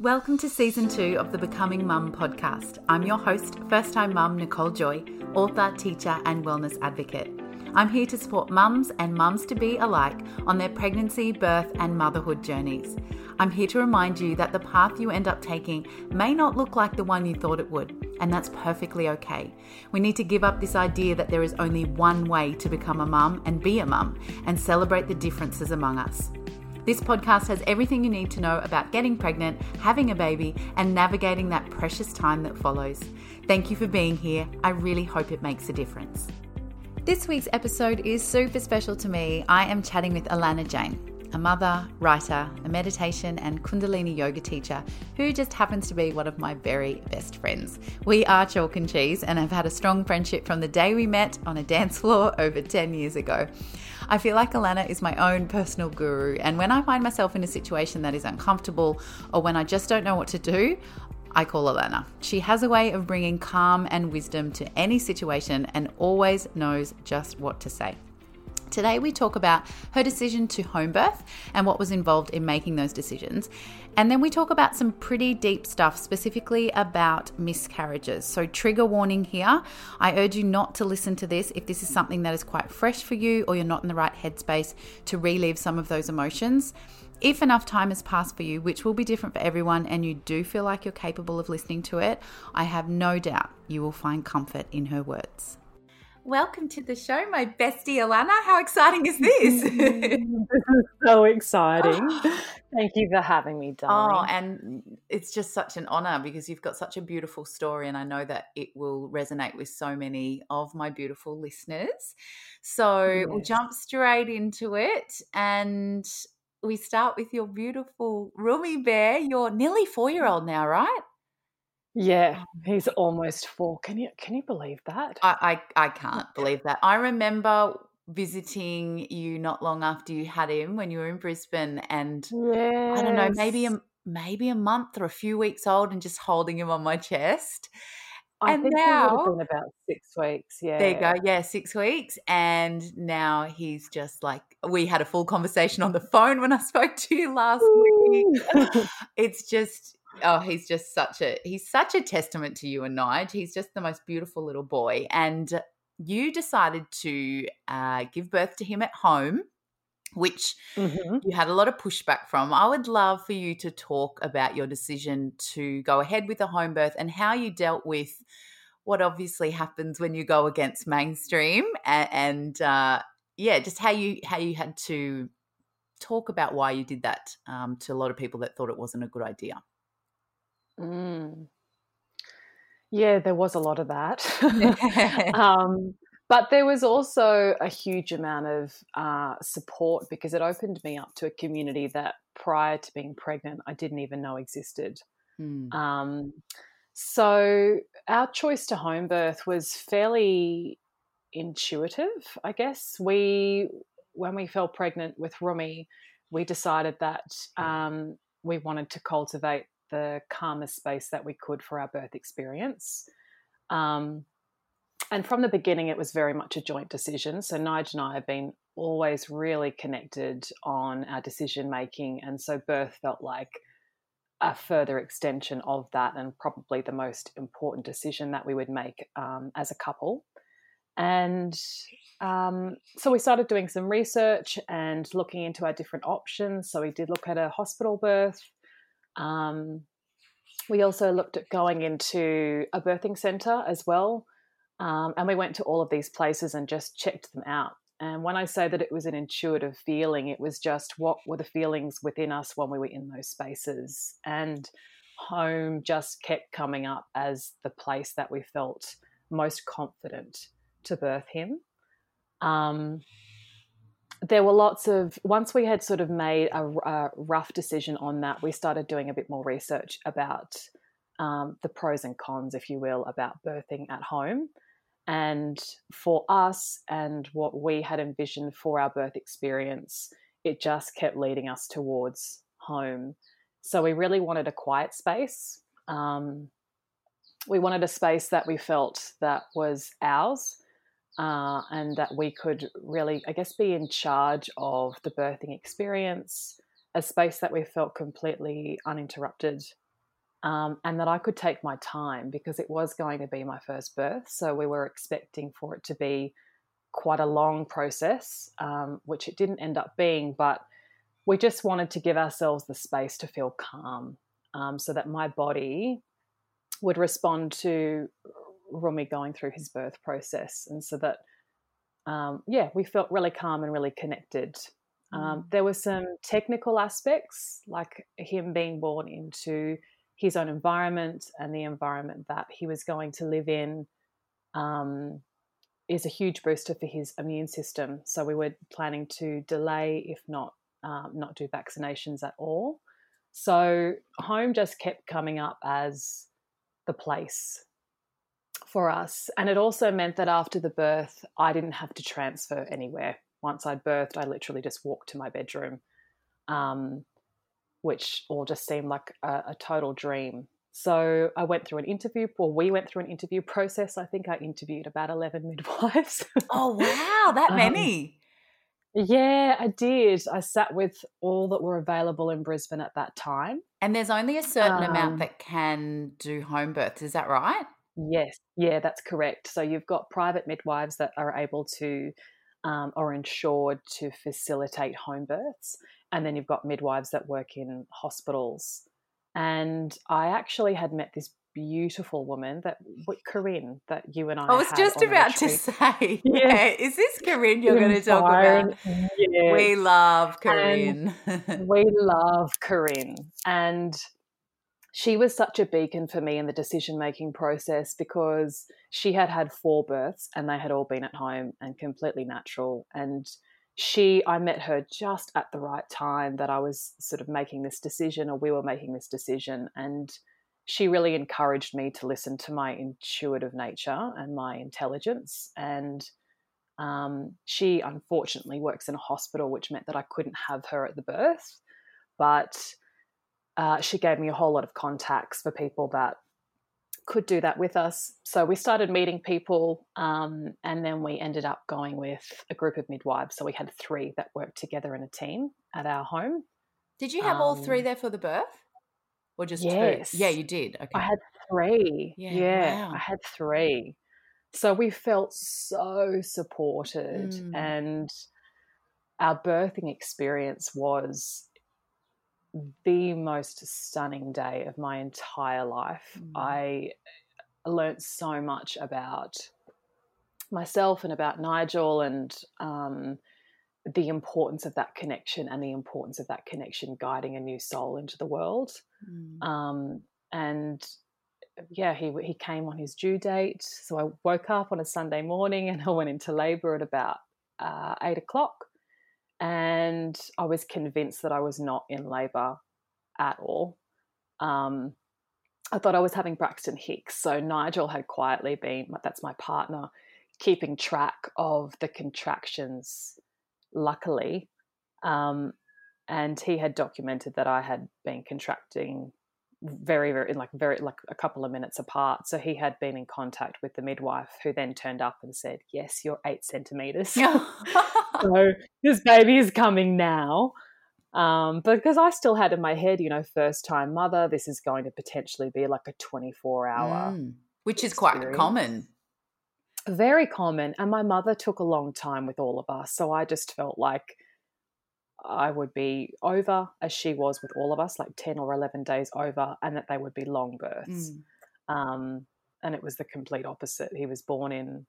Welcome to season two of the Becoming Mum podcast. I'm your host, first time mum Nicole Joy, author, teacher, and wellness advocate. I'm here to support mums and mums to be alike on their pregnancy, birth, and motherhood journeys. I'm here to remind you that the path you end up taking may not look like the one you thought it would, and that's perfectly okay. We need to give up this idea that there is only one way to become a mum and be a mum, and celebrate the differences among us. This podcast has everything you need to know about getting pregnant, having a baby, and navigating that precious time that follows. Thank you for being here. I really hope it makes a difference. This week's episode is super special to me. I am chatting with Alanna Jane, a mother, writer, a meditation and Kundalini yoga teacher who just happens to be one of my very best friends. We are chalk and cheese and have had a strong friendship from the day we met on a dance floor over 10 years ago. I feel like Alanna is my own personal guru, and when I find myself in a situation that is uncomfortable or when I just don't know what to do, I call Alanna. She has a way of bringing calm and wisdom to any situation and always knows just what to say. Today, we talk about her decision to home birth and what was involved in making those decisions. And then we talk about some pretty deep stuff, specifically about miscarriages. So, trigger warning here. I urge you not to listen to this if this is something that is quite fresh for you or you're not in the right headspace to relive some of those emotions. If enough time has passed for you, which will be different for everyone, and you do feel like you're capable of listening to it, I have no doubt you will find comfort in her words. Welcome to the show, my bestie Alanna. How exciting is this? this is so exciting. Thank you for having me, oh, darling. Oh, and it's just such an honor because you've got such a beautiful story, and I know that it will resonate with so many of my beautiful listeners. So yes. we'll jump straight into it, and we start with your beautiful Rumi bear. You're nearly four year old now, right? Yeah, he's almost four. Can you can you believe that? I, I, I can't believe that. I remember visiting you not long after you had him when you were in Brisbane, and yes. I don't know, maybe a maybe a month or a few weeks old, and just holding him on my chest. I and think now, would have been about six weeks. Yeah, there you go. Yeah, six weeks, and now he's just like we had a full conversation on the phone when I spoke to you last Ooh. week. it's just oh, he's just such a he's such a testament to you and Nige. He's just the most beautiful little boy, and you decided to uh, give birth to him at home. Which mm-hmm. you had a lot of pushback from. I would love for you to talk about your decision to go ahead with a home birth and how you dealt with what obviously happens when you go against mainstream and, and uh, yeah, just how you how you had to talk about why you did that um, to a lot of people that thought it wasn't a good idea. Mm. Yeah, there was a lot of that. um, but there was also a huge amount of uh, support because it opened me up to a community that prior to being pregnant, I didn't even know existed. Mm. Um, so our choice to home birth was fairly intuitive, I guess. We, when we fell pregnant with Rumi, we decided that um, we wanted to cultivate the calmest space that we could for our birth experience. Um, and from the beginning, it was very much a joint decision. So Nige and I have been always really connected on our decision making, and so birth felt like a further extension of that, and probably the most important decision that we would make um, as a couple. And um, so we started doing some research and looking into our different options. So we did look at a hospital birth. Um, we also looked at going into a birthing center as well. Um, and we went to all of these places and just checked them out. And when I say that it was an intuitive feeling, it was just what were the feelings within us when we were in those spaces. And home just kept coming up as the place that we felt most confident to birth him. Um, there were lots of once we had sort of made a, a, rough decision on that we started doing a bit more research about um, the pros and cons if you will about birthing at home. And for us and what we had envisioned for our birth experience it just kept leading us towards home. So we really wanted a quiet space. Um, we wanted a space that we felt that was ours uh, and that we could really, I guess, be in charge of the birthing experience, a space that we felt completely uninterrupted um, and that I could take my time because it was going to be my first birth. So we were expecting for it to be quite a long process, um, which it didn't end up being, but we just wanted to give ourselves the space to feel calm um, so that my body would respond to Rumi going through his birth process. And so that, um, yeah, we felt really calm and really connected. Um, mm. there were some technical aspects, like him being born into his own environment and the environment that he was going to live in um, is a huge booster for his immune system. So we were planning to delay, if not um, not do vaccinations at all. So home just kept coming up as the place for us. And it also meant that after the birth, I didn't have to transfer anywhere. Once I'd birthed, I literally just walked to my bedroom. Um, which all just seemed like a, a total dream. So I went through an interview, or we went through an interview process. I think I interviewed about 11 midwives. Oh, wow, that um, many. Um, yeah, I did. I sat with all that were available in Brisbane at that time. And there's only a certain um, amount that can do home births, is that right? Yes, yeah, that's correct. So you've got private midwives that are able to um, or insured to facilitate home births and then you've got midwives that work in hospitals. And I actually had met this beautiful woman that Corinne that you and I. I was just about to say, yeah, is this Corinne you're going to talk about? Yes. We love Corinne. we love Corinne, and she was such a beacon for me in the decision making process because she had had four births and they had all been at home and completely natural. And she i met her just at the right time that i was sort of making this decision or we were making this decision. And she really encouraged me to listen to my intuitive nature and my intelligence. And um, she unfortunately works in a hospital which meant that i couldn't have her at the birth. But uh, she gave me a whole lot of contacts for people that could do that with us. So we started meeting people, um, and then we ended up going with a group of midwives. So we had three that worked together in a team at our home. Did you have um, all three um, there for the birth, or just yes. two? Yeah, you did. Okay, I had three. Yeah, yeah wow. I had three. So we felt so supported, mm. and our birthing experience was the most stunning day of my entire life. Mm. I learnt so much about myself and about Nigel and um, the importance of that connection and the importance of that connection guiding a new soul into the world. Mm. Um, and yeah, he he came on his due date. So I woke up on a Sunday morning and I went into labour at about uh, eight o'clock and I was convinced that I was not in labour at all. Um, I thought I was having Braxton Hicks. So Nigel had quietly been, that's my partner, keeping track of the contractions, luckily. Um, and he had documented that I had been contracting very very like very like a couple of minutes apart so he had been in contact with the midwife who then turned up and said yes you're eight centimeters so this baby is coming now um, because I still had in my head, you know, first time mother, this is going to potentially be like a 24 hour. Mm, which is experience. quite common. Very common. And my mother took a long time with all of us. So I just felt like I would be over as she was with all of us, like 10 or 11 days over, and that they would be long births. Mm. Um, and it was the complete opposite. He was born in,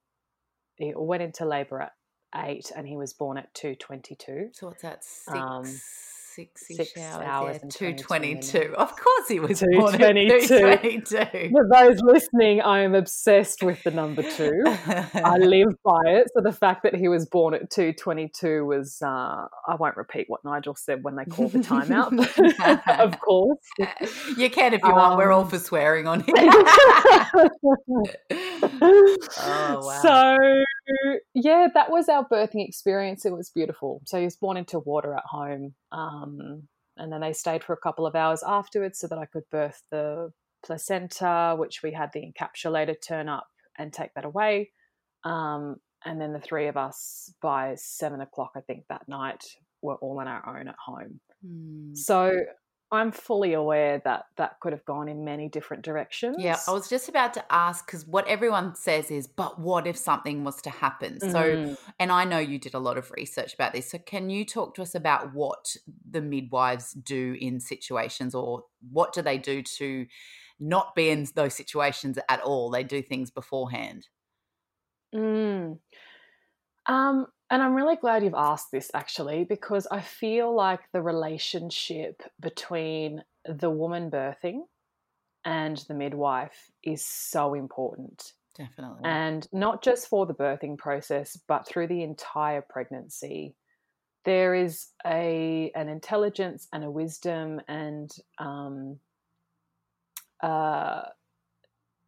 he went into labor at eight and he was born at 222. So what's that, six? Um, six, six hours, hours yeah, 222. Of course he was 222. 222. For those listening, I am obsessed with the number two. I live by it. So the fact that he was born at 222 was, uh, I won't repeat what Nigel said when they called the timeout, of course. You can if you um, want. We're all um, for swearing on here. oh, wow. So, yeah, that was our birthing experience. It was beautiful. So he was born into water at home. Um, and then they stayed for a couple of hours afterwards so that I could birth the placenta, which we had the encapsulator turn up and take that away. Um, and then the three of us by seven o'clock, I think that night, were all on our own at home. Mm. So I'm fully aware that that could have gone in many different directions. Yeah, I was just about to ask because what everyone says is, but what if something was to happen? Mm. So, and I know you did a lot of research about this. So, can you talk to us about what the midwives do in situations or what do they do to not be in those situations at all? They do things beforehand. Mm. Um, and I'm really glad you've asked this actually, because I feel like the relationship between the woman birthing and the midwife is so important. Definitely. And not just for the birthing process, but through the entire pregnancy. There is a an intelligence and a wisdom and um, uh,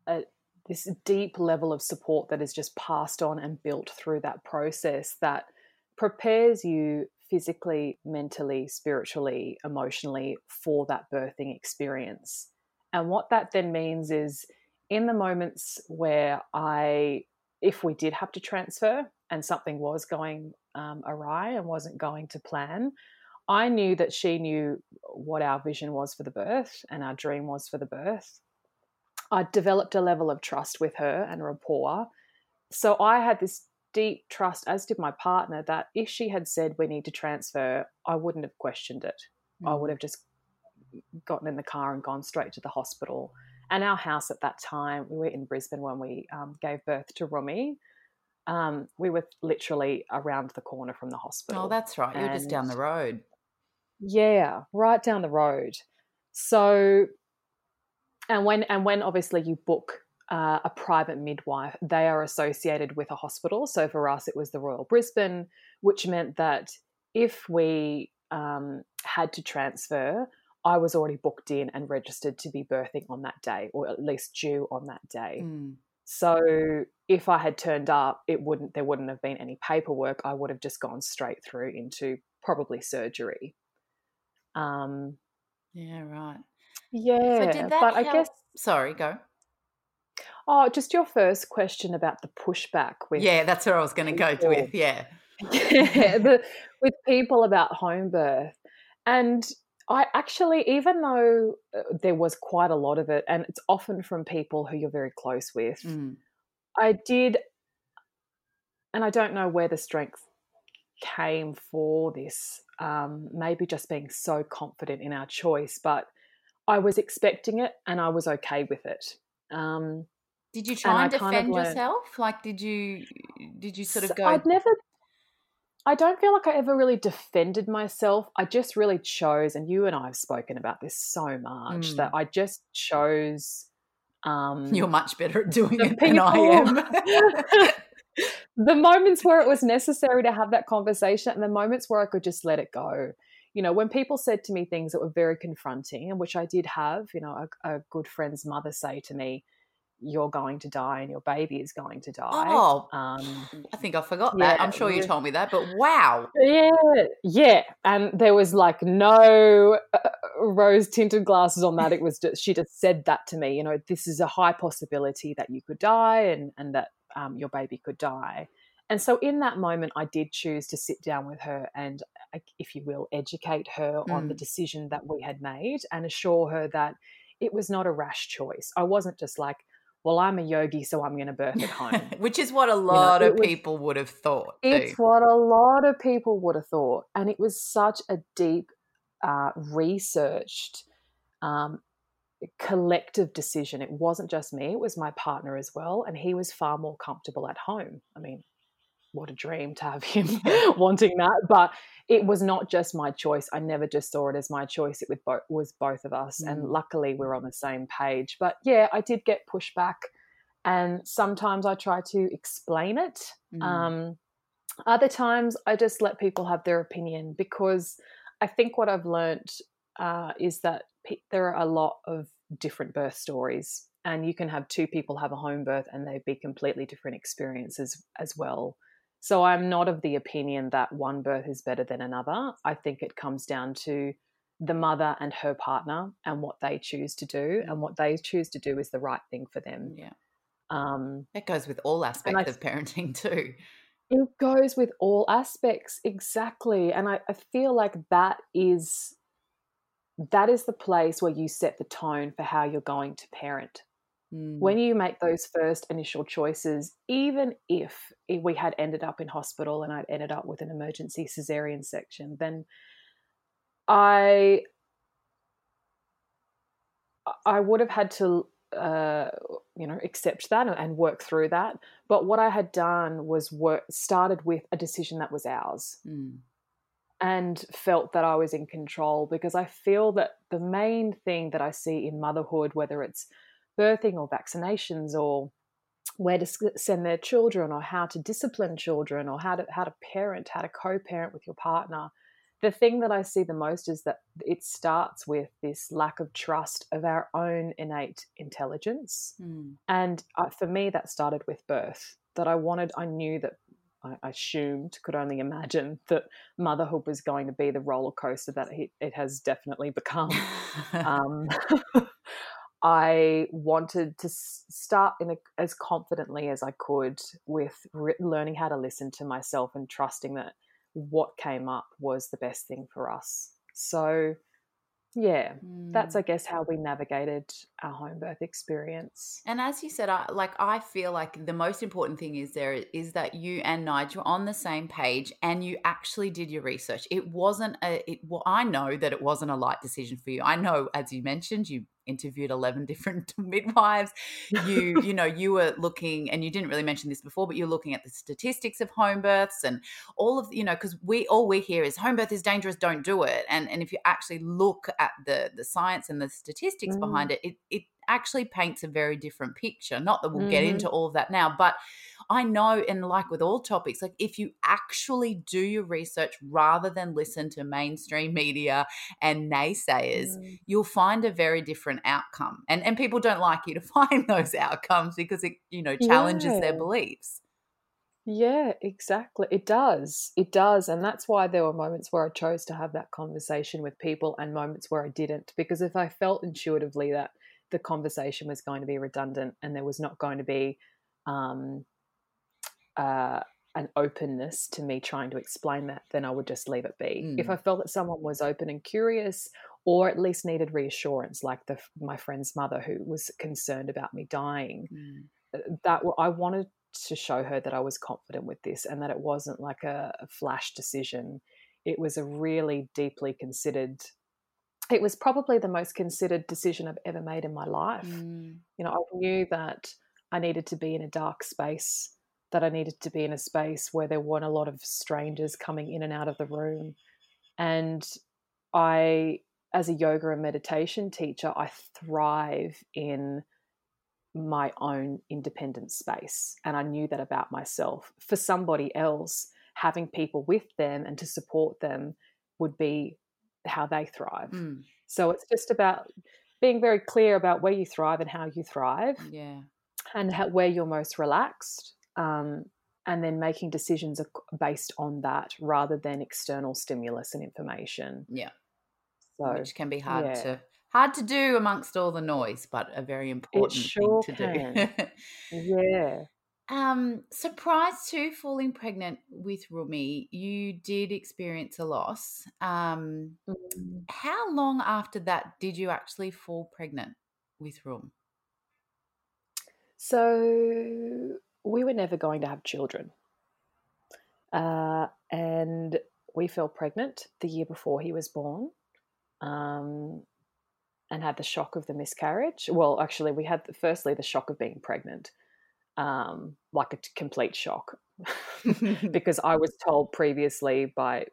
a, this deep level of support that is just passed on and built through that process that prepares you physically, mentally, spiritually, emotionally for that birthing experience. And what that then means is in the moments where I, if we did have to transfer and something was going um, awry and wasn't going to plan, I knew that she knew what our vision was for the birth and our dream was for the birth. I developed a level of trust with her and rapport. So I had this deep trust, as did my partner, that if she had said we need to transfer, I wouldn't have questioned it. Mm. I would have just gotten in the car and gone straight to the hospital. And our house at that time, we were in Brisbane when we um, gave birth to Rumi. Um, we were literally around the corner from the hospital. Oh, that's right. You're just down the road. Yeah, right down the road. So and when and when obviously you book uh, a private midwife, they are associated with a hospital. So for us, it was the Royal Brisbane, which meant that if we um, had to transfer, I was already booked in and registered to be birthing on that day, or at least due on that day. Mm. So if I had turned up, it wouldn't there wouldn't have been any paperwork. I would have just gone straight through into probably surgery. Um, yeah, right. Yeah, so but help? I guess. Sorry, go. Oh, just your first question about the pushback with. Yeah, that's where I was going to go with. Yeah. yeah, the, with people about home birth. And I actually, even though uh, there was quite a lot of it, and it's often from people who you're very close with, mm. I did, and I don't know where the strength came for this. Um, maybe just being so confident in our choice, but I was expecting it and I was okay with it. Um, did you try and, and defend yourself? Like, did you did you sort of go? I'd never. I don't feel like I ever really defended myself. I just really chose, and you and I have spoken about this so much mm. that I just chose. Um, You're much better at doing it people, than I am. the moments where it was necessary to have that conversation, and the moments where I could just let it go you know, when people said to me things that were very confronting, and which I did have, you know, a, a good friend's mother say to me, you're going to die and your baby is going to die. Oh, um, I think I forgot that. I'm sure you told me that, but wow. Yeah, yeah. And there was like no uh, rose tinted glasses on that. It was just, she just said that to me, you know, this is a high possibility that you could die and, and that um, your baby could die. And so in that moment, I did choose to sit down with her and, uh, if you will, educate her mm. on the mm. decision that we had made and assure her that it was not a rash choice. I wasn't just like, well, I'm a yogi, so I'm going to birth at home. Which is what a lot you know, of was, people would have thought. It's what a lot of people would have thought. And it was such a deep, uh, researched, um, collective decision. It wasn't just me, it was my partner as well. And he was far more comfortable at home. I mean, what a dream to have him wanting that. But it was not just my choice. I never just saw it as my choice. It was both of us. Mm. And luckily, we are on the same page. But yeah, I did get pushback. And sometimes I try to explain it. Mm. Um, other times, I just let people have their opinion because I think what I've learned uh, is that pe- there are a lot of different birth stories and you can have two people have a home birth and they'd be completely different experiences as well so I'm not of the opinion that one birth is better than another. I think it comes down to the mother and her partner and what they choose to do, and what they choose to do is the right thing for them. Yeah. Um, it goes with all aspects I, of parenting too. It goes with all aspects, exactly. And I, I feel like that is that is the place where you set the tone for how you're going to parent. Mm. When you make those first initial choices, even if we had ended up in hospital and I'd ended up with an emergency cesarean section, then I I would have had to uh, you know accept that and work through that. But what I had done was work started with a decision that was ours. Mm and felt that I was in control because I feel that the main thing that I see in motherhood, whether it's birthing or vaccinations or where to send their children or how to discipline children or how to how to parent, how to co-parent with your partner, the thing that I see the most is that it starts with this lack of trust of our own innate intelligence. Mm. And uh, for me, that started with birth. That I wanted, I knew that I assumed, could only imagine that motherhood was going to be the roller coaster that it has definitely become. um, I wanted to start in a, as confidently as I could with re- learning how to listen to myself and trusting that what came up was the best thing for us. So yeah mm. that's i guess how we navigated our home birth experience and as you said I, like i feel like the most important thing is there is that you and nigel on the same page and you actually did your research it wasn't a it well i know that it wasn't a light decision for you i know as you mentioned you interviewed 11 different midwives you you know you were looking and you didn't really mention this before but you're looking at the statistics of home births and all of you know because we all we hear is home birth is dangerous don't do it and and if you actually look at the the science and the statistics mm. behind it it it actually paints a very different picture not that we'll mm-hmm. get into all of that now but I know, and like with all topics, like if you actually do your research rather than listen to mainstream media and naysayers, mm. you'll find a very different outcome. And and people don't like you to find those outcomes because it, you know, challenges yeah. their beliefs. Yeah, exactly. It does. It does. And that's why there were moments where I chose to have that conversation with people and moments where I didn't. Because if I felt intuitively that the conversation was going to be redundant and there was not going to be um, uh, an openness to me trying to explain that, then I would just leave it be. Mm. If I felt that someone was open and curious, or at least needed reassurance, like the my friend's mother who was concerned about me dying, mm. Uh, that I wanted to show her that I was confident with this and that it wasn't like a, a flash decision. It was a really deeply considered. It was probably the most considered decision I've ever made in my life. Mm. You know, I knew that I needed to be in a dark space that I needed to be in a space where there weren't a lot of strangers coming in and out of the room. And I, as a yoga and meditation teacher, I thrive in my own independent space. And I knew that about myself. For somebody else, having people with them and to support them would be how they thrive. Mm. So it's just about being very clear about where you thrive and how you thrive. Yeah. And how, where you're most relaxed um, and then making decisions based on that rather than external stimulus and information. Yeah. So, Which can be hard yeah. to hard to do amongst all the noise, but a very important sure thing to can. do. yeah. Um, surprise to falling pregnant with Rumi, you did experience a loss. Um, mm. How long after that did you actually fall pregnant with Rum? So we were never going to have children. Uh, and we fell pregnant the year before he was born um, and had the shock of the miscarriage. Well, actually, we had the, firstly the shock of being pregnant, um, like a complete shock, because I was told previously by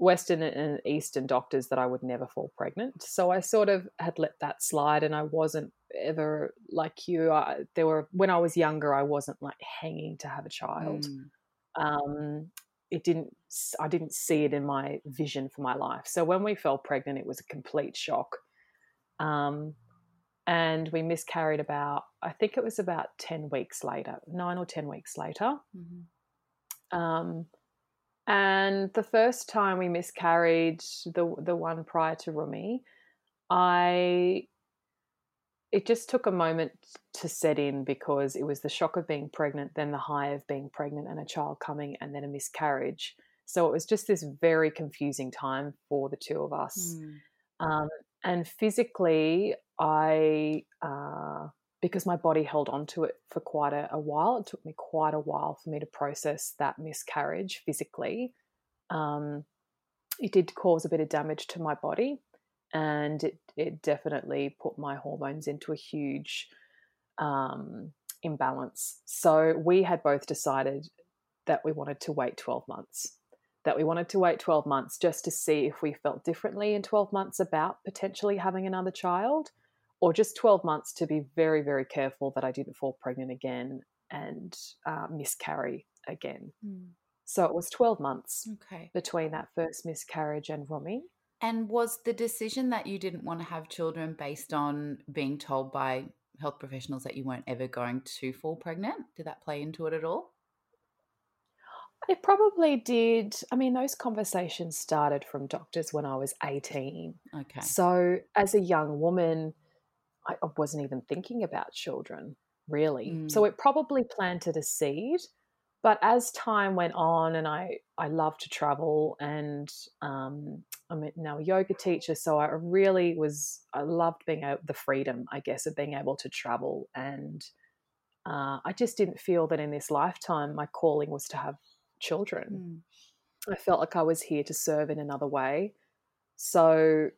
Western and Eastern doctors that I would never fall pregnant. So I sort of had let that slide and I wasn't ever like you. I, there were, when I was younger, I wasn't like hanging to have a child. Mm. Um, it didn't, I didn't see it in my vision for my life. So when we fell pregnant, it was a complete shock. Um, and we miscarried about, I think it was about 10 weeks later, nine or 10 weeks later. Mm-hmm. Um, and the first time we miscarried, the the one prior to Rumi, I it just took a moment to set in because it was the shock of being pregnant, then the high of being pregnant and a child coming, and then a miscarriage. So it was just this very confusing time for the two of us. Mm. Um, and physically, I, uh, because my body held on to it for quite a, a, while, it took me quite a while for me to process that miscarriage physically. Um, it did cause a bit of damage to my body, and it, it definitely put my hormones into a huge um, imbalance. So we had both decided that we wanted to wait 12 months that we wanted to wait 12 months just to see if we felt differently in 12 months about potentially having another child, or just 12 months to be very, very careful that I didn't fall pregnant again and uh, miscarry again. Mm. So it was 12 months okay. between that first miscarriage and Rumi. And was the decision that you didn't want to have children based on being told by health professionals that you weren't ever going to fall pregnant? Did that play into it at all? It probably did. I mean, those conversations started from doctors when I was 18. Okay. So, as a young woman, I wasn't even thinking about children, really. Mm. So, it probably planted a seed. But as time went on, and I, I love to travel, and um, I'm now a yoga teacher, so I really was, I loved being able, the freedom, I guess, of being able to travel. And uh, I just didn't feel that in this lifetime my calling was to have children. Mm. I felt like I was here to serve in another way. So,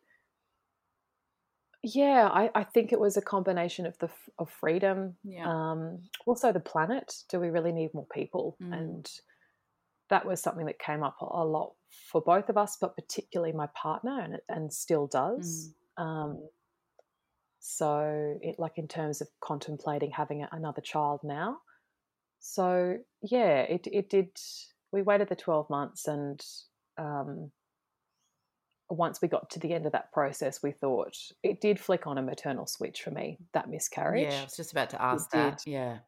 yeah, I, I think it was a combination of the of freedom, yeah. um, also the planet. Do we really need more people? Mm. And that was something that came up a lot for both of us, but particularly my partner, and and still does. Mm. Um, so, it like in terms of contemplating having another child now. So yeah, it it did we waited the 12 months and um, once we got to the end of that process, we thought it did flick on a maternal switch for me, that miscarriage. Yeah, I was just about to ask it that. Did. Yeah.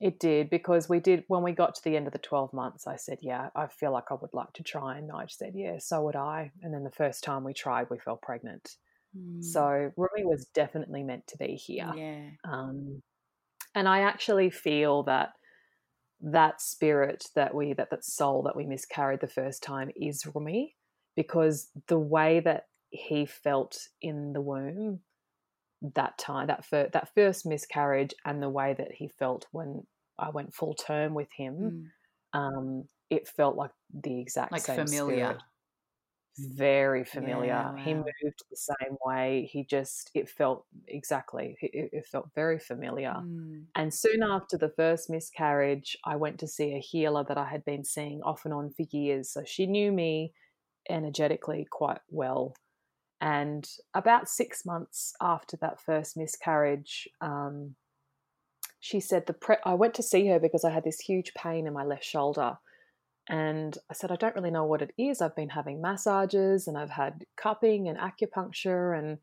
It did because we did, when we got to the end of the 12 months, I said, Yeah, I feel like I would like to try. And Nige said, Yeah, so would I. And then the first time we tried, we fell pregnant. Mm. So Rumi was definitely meant to be here. Yeah. Um, and I actually feel that that spirit that we that that soul that we miscarried the first time is Rumi because the way that he felt in the womb that time that fir- that first miscarriage and the way that he felt when I went full term with him mm. um, it felt like the exact like same familiar spirit very familiar. Yeah, wow. He moved the same way. He just, it felt exactly, it, it felt very familiar. Mm. And soon after the first miscarriage, I went to see a healer that I had been seeing off and on for years. So she knew me energetically quite well. And about six months after that first miscarriage, um, she said the pre- I went to see her because I had this huge pain in my left shoulder and I said, I don't really know what it is. I've been having massages and I've had cupping and acupuncture, and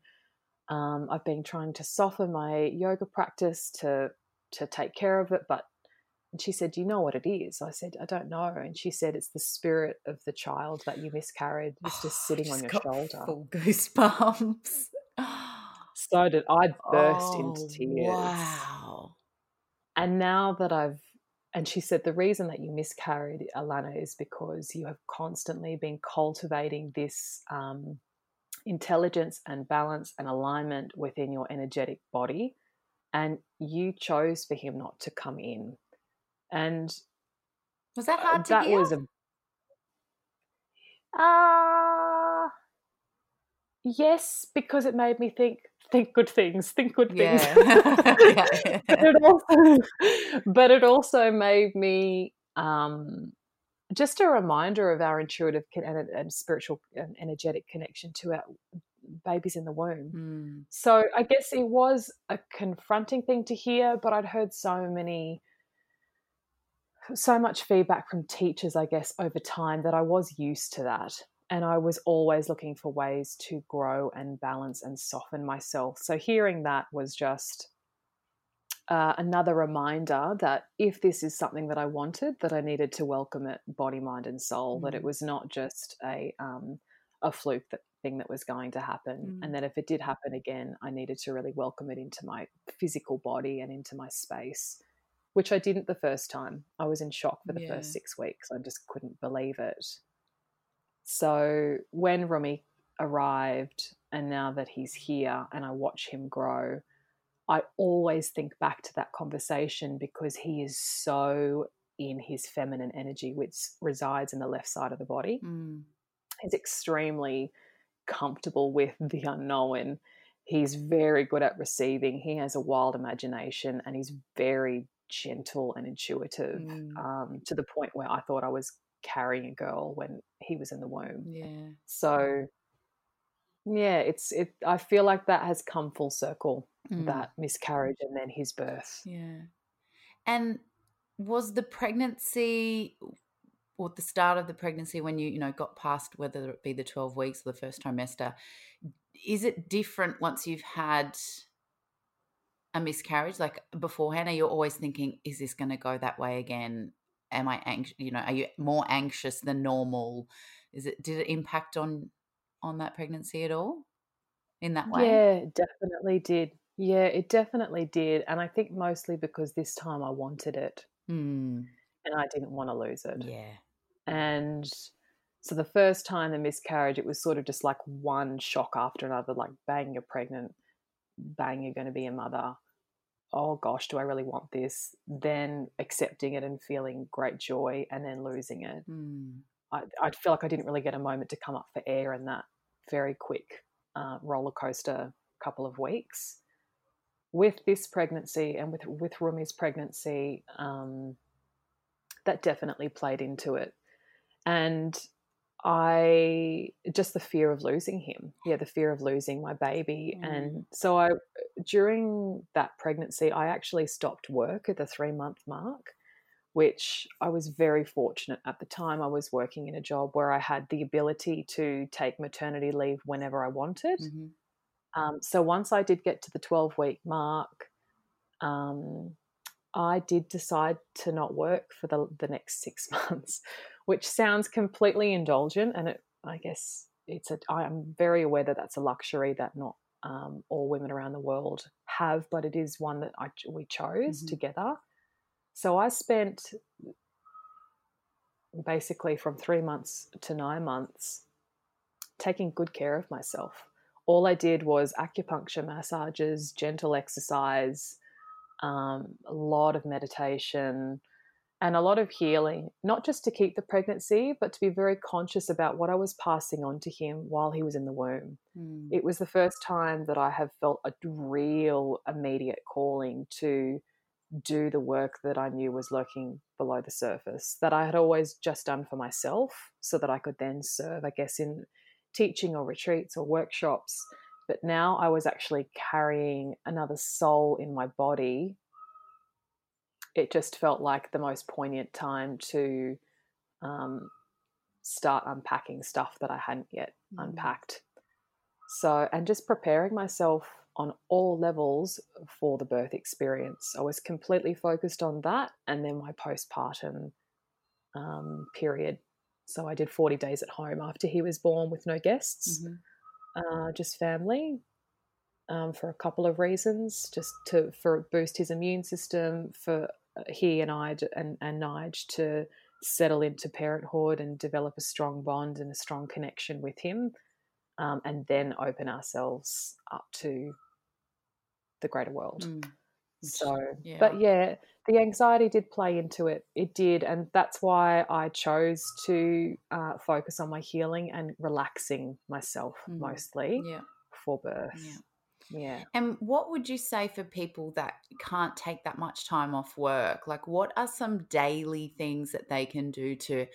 um, I've been trying to soften my yoga practice to to take care of it. But and she said, Do you know what it is? I said, I don't know. And she said, It's the spirit of the child that you miscarried. It's just oh, sitting on your shoulder. Full goosebumps. so did I burst oh, into tears. Wow. And now that I've and she said the reason that you miscarried alanna is because you have constantly been cultivating this um, intelligence and balance and alignment within your energetic body and you chose for him not to come in and was that uh, hard to that hear? was a uh yes because it made me think think good things, think good things. Yeah. but, it also, but it also made me um, just a reminder of our intuitive and, and, spiritual and energetic connection to our babies in the womb. Mm. So I guess it was a confronting thing to hear, but I'd heard so many so much feedback from teachers, I guess, over time that I was used to that and I was always looking for ways to grow and balance and soften myself. So hearing that was just uh, another reminder that if this is something that I wanted, that I needed to welcome it, body, mind, and soul. Mm. That it mm. was not just a um, a fluke that, thing that was going to happen, mm. and that if it did happen again, I needed to really welcome it into my physical body and into my space. Which I didn't the first time. I was in shock for the yeah. first six weeks. I just couldn't believe it. So when Rumi arrived and now that he's here and I watch him grow, I always think back to that conversation because he is so in his feminine energy, which resides in the left side of the body. Mm. He's extremely comfortable with the unknown. He's very good at receiving. He has a wild imagination and he's very gentle and intuitive Mm. um, to the point where I thought I was carrying a girl when he was in the womb. Yeah. So, yeah, it's it. I feel like that has come full circle. Mm. That miscarriage and then his birth. Yeah. And was the pregnancy or the start of the pregnancy when you, you know, got past whether it be the 12 weeks or the first trimester, is it different once you've had a miscarriage like beforehand? Are you always thinking, is this going to go that way again? Am I anxious? You know, are you more anxious than normal? Is it, did it impact on, on that pregnancy at all in that way? Yeah, definitely did. Yeah, it definitely did. And I think mostly because this time I wanted it Mm. and I didn't want to lose it. Yeah. And so the first time the miscarriage, it was sort of just like one shock after another like, bang, you're pregnant, bang, you're going to be a mother. Oh gosh, do I really want this? Then accepting it and feeling great joy and then losing it. Mm. I, I feel like I didn't really get a moment to come up for air in that very quick uh, roller coaster couple of weeks. With this pregnancy and with with Rumi's pregnancy, um, that definitely played into it, and I just the fear of losing him. Yeah, the fear of losing my baby, Mm. and so I during that pregnancy, I actually stopped work at the three month mark which I was very fortunate at the time. I was working in a job where I had the ability to take maternity leave whenever I wanted. hmm Um, so once I did get to the 12 week mark, um, I did decide to not work for the, the next six months, which sounds completely indulgent. And it, I guess it's a, I am very aware that that's a luxury that not um, all women around the world have, but it is one that I, we chose Mhm. together. So I spent basically from three months to nine months taking good care of myself. All I did was acupuncture massages, gentle exercise, um, a lot of meditation, and a lot of healing, not just to keep the pregnancy, but to be very conscious about what I was passing on to him while he was in the womb. Mm. It was the first time that I have felt a real immediate calling to do the work that I knew was lurking below the surface, that I had always just done for myself so that I could then serve, I guess, in teaching or retreats or workshops. But now I was actually carrying another soul in my body. It just felt like the most poignant time to um, start unpacking stuff that I hadn't yet Mm. unpacked. So, and just preparing myself on all levels for the birth experience. I was completely focused on that and then my postpartum um, period. So, I did 40 days at home after he was born with no guests, Mhm. uh, just family. Um, for a couple of reasons, just to for boost his immune system, for he and I and and Nige to settle into parenthood and develop a strong bond and a strong connection with him, um, and then open ourselves up to the greater world. Mm. So, yeah. but yeah, the anxiety did play into it. It did, and that's why I chose to uh, focus on my healing and relaxing myself Mm. mostly Yeah. for birth. Yeah. Yeah. And what would you say for people that can't take that much time off work? Like, what are some daily things that they can do to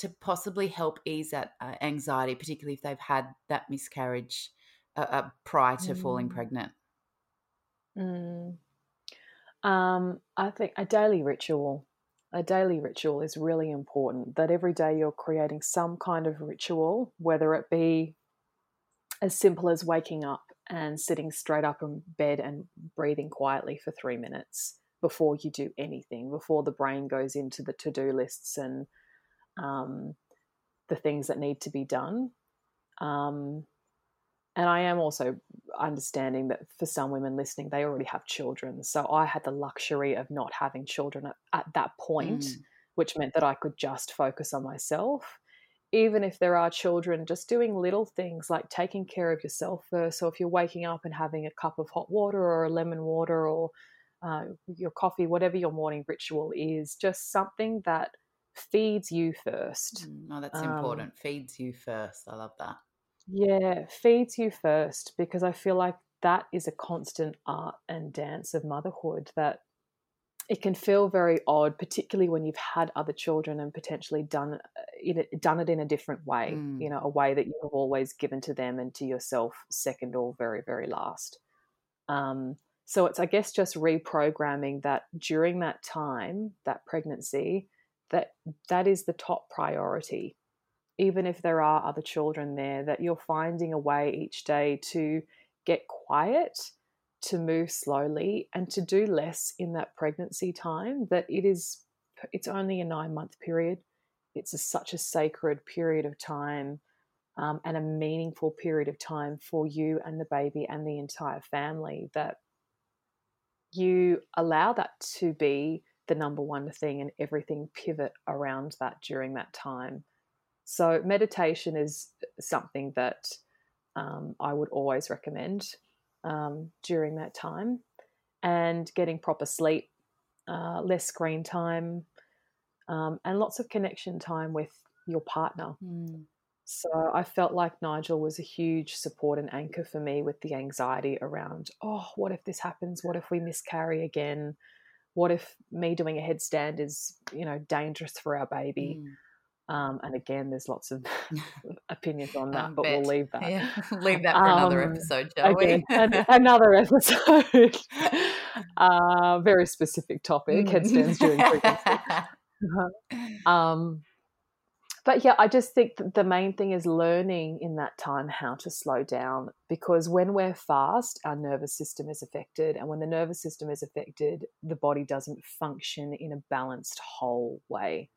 to possibly help ease that uh, anxiety, particularly if they've had that miscarriage uh, uh, prior to falling Mm. pregnant? Mm. Um, I think a daily ritual. A daily ritual is really important. That every day you're creating some kind of ritual, whether it be as simple as waking up and sitting straight up in bed and breathing quietly for three minutes before you do anything, before the brain goes into the to do lists and um, the things that need to be done. Um, and I am also understanding that for some women listening, they already have children. So I had the luxury of not having children at, at that point, Mm. which meant that I could just focus on myself. Even if there are children, just doing little things like taking care of yourself first. So if you're waking up and having a cup of hot water or a lemon water or uh, your coffee, whatever your morning ritual is, just something that feeds you first. Mm, oh, that's um, important. Feeds you first. I love that. Yeah, feeds you first because I feel like that is a constant art and dance of motherhood that it can feel very odd, particularly when you've had other children and potentially done uh, it, done it in a different way. Mm. You know, a way that you have always given to them and to yourself second or very very last. Um, so it's I guess just reprogramming that during that time, that pregnancy, that that is the top priority. Even if there are other children there, that you're finding a way each day to get quiet to move slowly and to do less in that pregnancy time that it is it's only a nine month period. It's a, such a sacred period of time um, and a meaningful period of time for you and the baby and the entire family that you allow that to be the number one thing and everything pivot around that during that time. So meditation is something that um, i would always recommend um, during that time and getting proper sleep, uh, less screen time, um, and lots of connection time with your partner. Mm. So I felt like Nigel was a huge support and anchor for me with the anxiety around, oh, what if this happens? What if we miscarry again? What if me doing a headstand is, you know, dangerous for our baby? Mm. Um, and again, there's lots of opinions on that, but we'll leave that. Yeah. leave that for um, another episode, shall again, we? another episode. uh, very specific topic, headstands during pregnancy. Uh-huh. um, but yeah, I just think the main thing is learning in that time how to slow down because when we're fast, our nervous system is affected. And when the nervous system is affected, the body doesn't function in a balanced, whole way.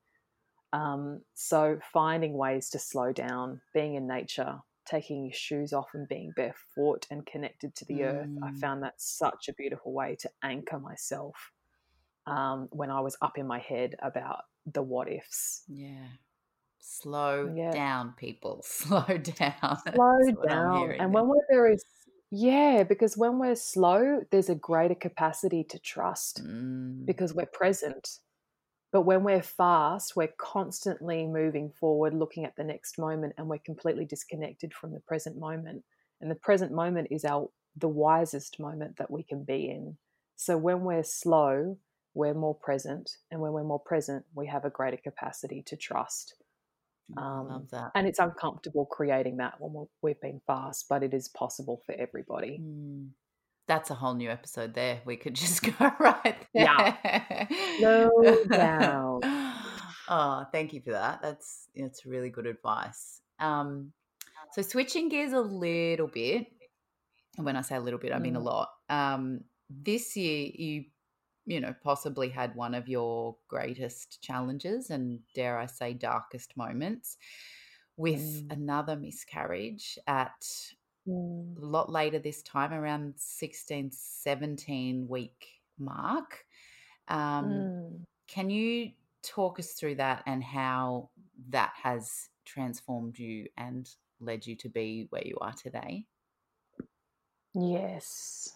Um, so finding ways to slow down, being in nature, taking your shoes off and being barefoot and connected to the mm. earth, I mm. found that such a beautiful way to anchor myself um, when I was up in my head about the what ifs. Yeah. Slow yeah. down, people. Slow down. Slow down. And when we're very yeah, because when we're slow, there's a greater capacity to trust mm. because we're present. But when we're fast, we're constantly moving forward, looking at the next moment, and we're completely disconnected from the present moment. And the present moment is our the wisest moment that we can be in. So when we're slow, we're more present, and when we're more present, we have a greater capacity to trust. Um, I love that. And it's uncomfortable creating that when we've been fast, but it is possible for everybody. Mm that's a whole new episode there. We could just go right there. Yeah. No doubt. oh, thank you for that. That's that's really good advice. Um, so switching gears a little bit, and when I say a little bit, I mean mm. a lot. Um, this year you you know possibly had one of your greatest challenges and dare I say darkest moments with mm. another miscarriage at mm. a lot later this time, around 16, 17 week mark. Um, mm. Can you talk us through that and how that has transformed you and led you to be where you are today? Yes.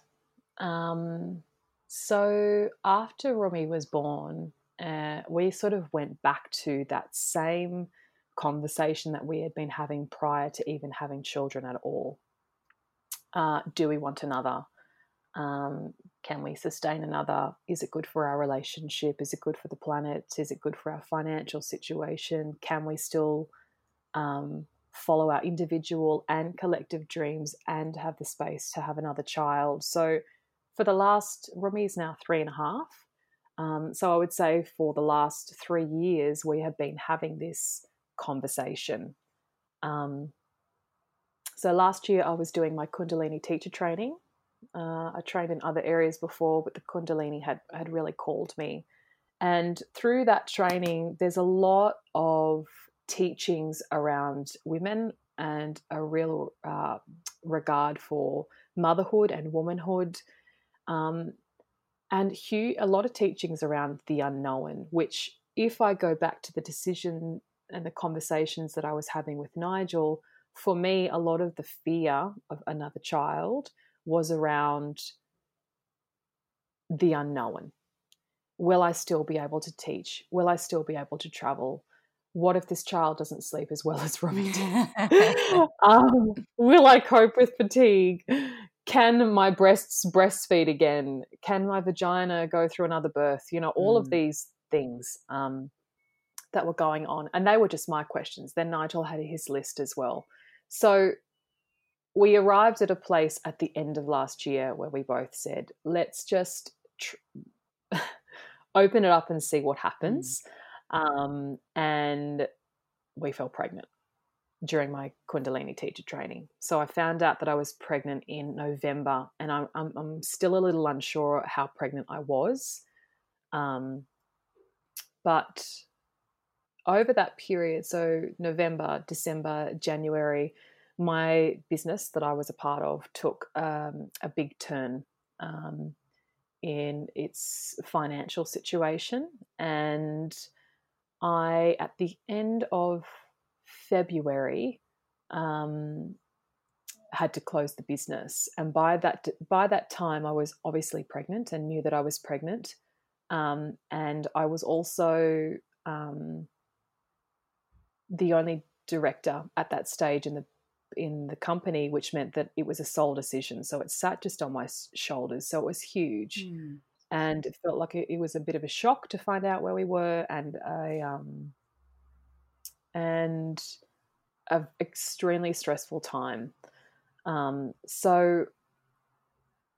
Um, so after Romy was born, uh, we sort of went back to that same conversation that we had been having prior to even having children at all uh, do we want another? Um, can we sustain another? Is it good for our relationship? Is it good for the planet? Is it good for our financial situation? Can we still um, follow our individual and collective dreams and have the space to have another child? So, for the last, Romy is now three and a half. Um, so, I would say for the last three years, we have been having this conversation. Um, so last year I was doing my Kundalini teacher training. Uh, I trained in other areas before, but the Kundalini had had really called me. And through that training, there's a lot of teachings around women and a real uh, regard for motherhood and womanhood. Um, and a lot of teachings around the unknown, which, if I go back to the decision and the conversations that I was having with Nigel, for me, a lot of the fear of another child was around the unknown. Will I still be able to teach? Will I still be able to travel? What if this child doesn't sleep as well as Rumi um, will I cope with fatigue? Can my breasts breastfeed again? Can my vagina go through another birth? You know, all mm. of these things um, that were going on. And they were just my questions. Then Nigel had his list as well. So we arrived at a place at the end of last year where we both said, let's just tr- open it up and see what happens. Mm. Um, and we fell pregnant during my Kundalini teacher training. So I found out that I was pregnant in November, and I'm, I'm, I'm still a little unsure how pregnant I was. Um, but over that period, so November, December, January, my business that I was a part of took um, a big turn um, in its financial situation. And I, at the end of February, um, had to close the business. And by that by that time, I was obviously pregnant and knew that I was pregnant. Um, and I was also um, the only director at that stage in the in the company, which meant that it was a sole decision. So it sat just on my shoulders. So it was huge, mm. and it felt like it, it, was a bit of a shock to find out where we were, and I um, and an extremely stressful time. Um, so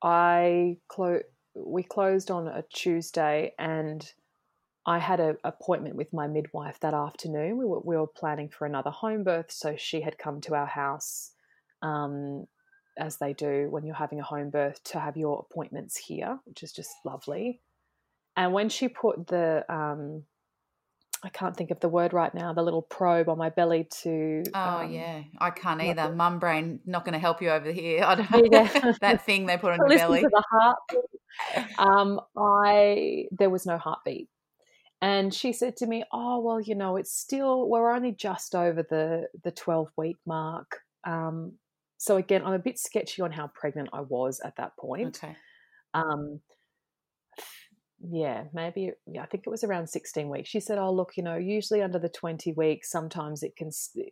I clo- we closed on a Tuesday, and I had an appointment with my midwife that afternoon. We were, we were planning for another home birth, so she had come to our house, um, as they do when you're having a home birth, to have your appointments here, which is just lovely. And when she put the um, I can't think of the word right now, the little probe on my belly to. Oh, um, yeah. I can't either. Mum brain, not going to help you over here. I don't know. Yeah. that thing they put on your belly. To the heart. Um, I, there was no heartbeat. And she said to me, "Oh well, you know, it's still we're only just over the the twelve week mark. Um, so again, I'm a bit sketchy on how pregnant I was at that point. Okay. Um, yeah, maybe yeah, I think it was around 16 weeks. She said, "Oh, look, you know, usually under the 20 weeks, sometimes it can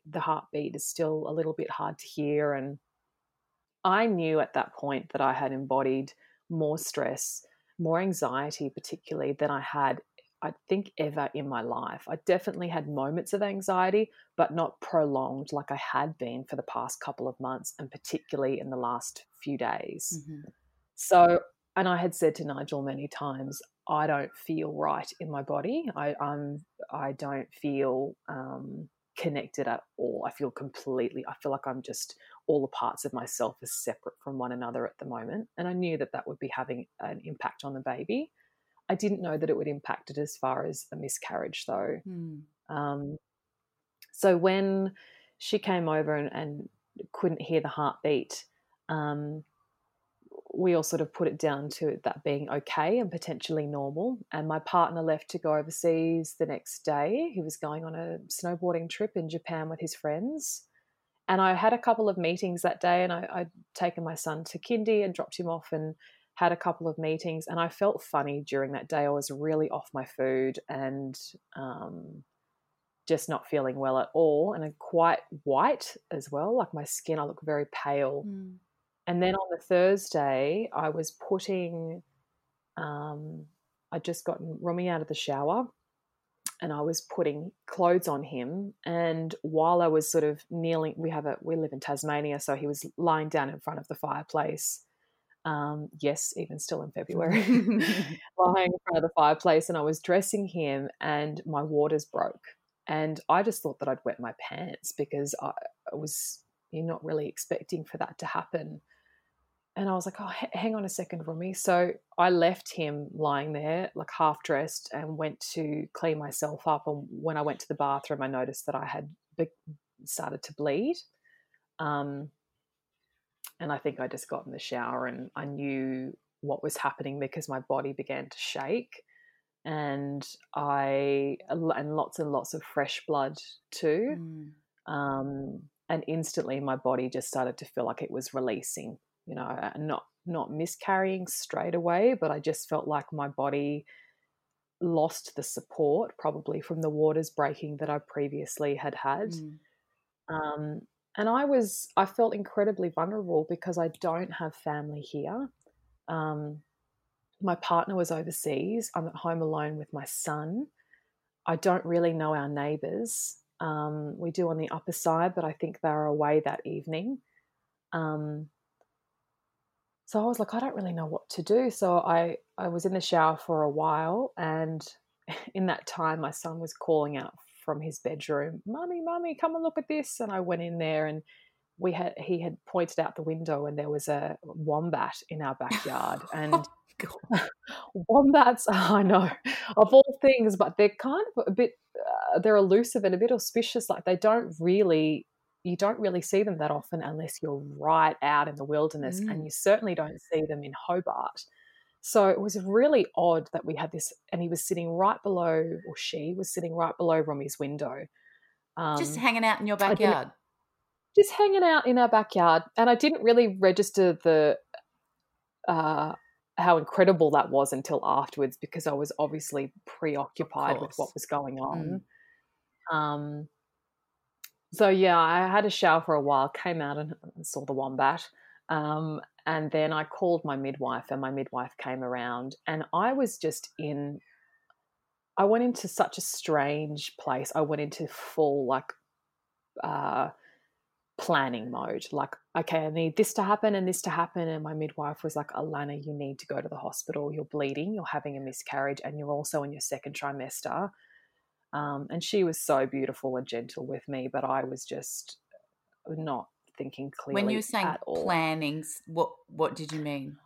the heartbeat is still a little bit hard to hear." And I knew at that point that I had embodied more stress, more anxiety, particularly than I had, I think, ever in my life. I definitely had moments of anxiety, but not prolonged like I had been for the past couple of months, and particularly in the last few days. Mm-hmm. So and I had said to Nigel many times, I don't feel right in my body. I, I'm I don't feel um, connected at all. I feel completely. I feel like I'm just all the parts of myself are separate from one another at the moment. And I knew that that would be having an impact on the baby. I didn't know that it would impact it as far as a miscarriage, though. Mm. Um, so when she came over and, and couldn't hear the heartbeat, um, we all sort of put it down to that being okay and potentially normal. And my partner left to go overseas the next day. He was going on a snowboarding trip in Japan with his friends. And I had a couple of meetings that day, and I, would taken my son to kindy and dropped him off and had a couple of meetings. And I felt funny during that day. I was really off my food and um, just not feeling well at all, and I'm quite white as well. Like my skin, I look very pale. Mm and then on the Thursday, I was putting, um, I'd just gotten Rumi out of the shower and I was putting clothes on him. And while I was sort of kneeling, we have a, we live in Tasmania, so he was lying down in front of the fireplace. Um, yes, even still in February, lying in front of the fireplace, and I was dressing him, and my waters broke. And I just thought that I'd wet my pants because I, I was you're not really expecting for that to happen. And I was like, oh, h- hang on a second, Rumi. So I left him lying there, like half dressed, and went to clean myself up. And when I went to the bathroom, I noticed that I had be- started to bleed. Um, and I think I just got in the shower and I knew what was happening because my body began to shake. and I and lots and lots of fresh blood too. Mm. Um, and instantly my body just started to feel like it was releasing. You know, not not miscarrying straight away, but I just felt like my body lost the support, probably from the waters breaking that I previously had had. Mm. Um, and I was, I felt incredibly vulnerable because I don't have family here. Um, my partner was overseas. I'm at home alone with my son. I don't really know our neighbours. Um, we do on the upper side, but I think they were away that evening. Um, so I was like, I don't really know what to do. So I, I was in the shower for a while, and in that time, my son was calling out from his bedroom, "Mummy, mummy, come and look at this!" And I went in there, and we had he had pointed out the window, and there was a wombat in our backyard, and. wombats, I know, of all things, but they're kind of a bit, uh, they're elusive and a bit auspicious. Like they don't really you don't really see them that often unless you're right out in the wilderness, mm. and you certainly don't see them in Hobart. So it was really odd that we had this, and he was sitting right below, or she was sitting right below Romy's window. Um, just hanging out in your backyard. Just hanging out in our backyard. And I didn't really register the uh, how incredible that was until afterwards because I was obviously preoccupied with what was going on. Mm. Um, so yeah, I had a shower for a while, came out and saw the wombat. Um, and then I called my midwife, and my midwife came around, and I was just in. I went into such a strange place. I went into full like uh, planning mode. Like, okay, I need this to happen and this to happen. And my midwife was like, Alanna, you need to go to the hospital. You're bleeding. You're having a miscarriage, and you're also in your second trimester. Um, and she was so beautiful and gentle with me, but I was just not thinking clearly. When you were saying plannings, what what did you mean?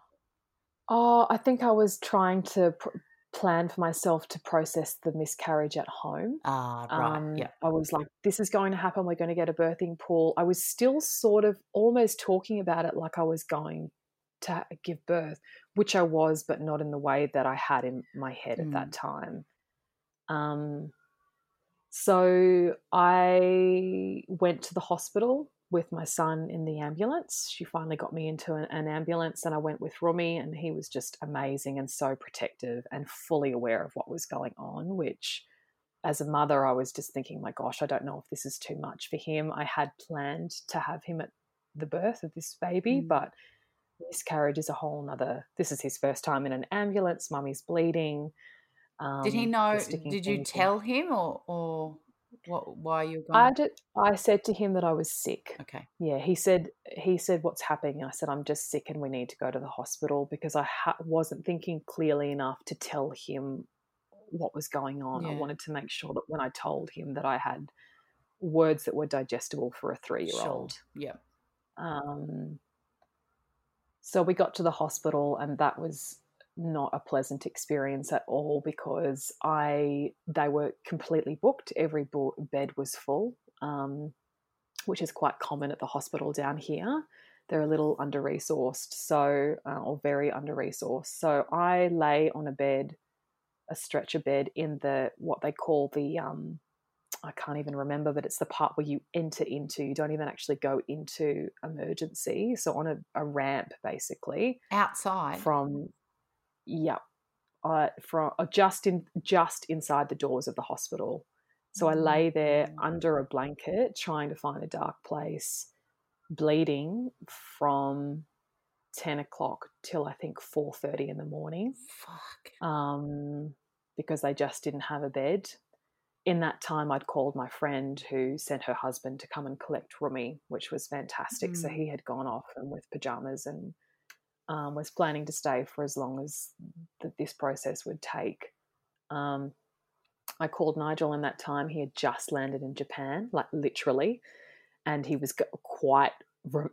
Oh, I think I was trying to pr- plan for myself to process the miscarriage at home. Ah, right. Um, yeah. I was like, this is going to happen. We're going to get a birthing pool. I was still sort of almost talking about it like I was going to give birth, which I was, but not in the way that I had in my head mm. at that mm. time. Um, so I went to the hospital with my son in the ambulance. She finally got me into an, an, ambulance, and I went with Romy, and he was just amazing and so protective and fully aware of what was going on. Which, as a mother, I was just thinking, my gosh, I don't know if this is too much for him. I had planned to have him at the birth of this baby, mm. but miscarriage is a whole nother. This is his first time in an ambulance. Mummy's bleeding. Um, did he know? Did you tell him, or or what? Why you? Going? I did. I said to him that I was sick. Okay. Yeah, he said. He said, "What's happening?" I said, "I'm just sick, and we need to go to the hospital because I ha- wasn't thinking clearly enough to tell him what was going on. Yeah. I wanted to make sure that when I told him that I had words that were digestible for a three-year-old. Sure. Yeah. Um. So we got to the hospital, and that was not a pleasant experience at all because I they were completely booked. Every bo- bed was full, um, which is quite common at the hospital down here. They're a little under resourced, so uh, or very under resourced. So I lay on a bed, a stretcher bed in the what they call the um, I can't even remember, but it's the part where you enter into. You don't even actually go into emergency. So on a, a ramp, basically outside from yeah, uh, from uh, just in just inside the doors of the hospital. So I lay there mm. under a blanket, trying to find a dark place, bleeding from ten o'clock till I think four thirty in the morning. Fuck. Um, because they just didn't have a bed. In that time, I'd called my friend who sent her husband to come and collect Romy, which was fantastic. Mm. So he had gone off and with pajamas and um, was planning to stay for as long as this process would take. Um, I called Nigel in that time. He had just landed in Japan, like literally, and he was quite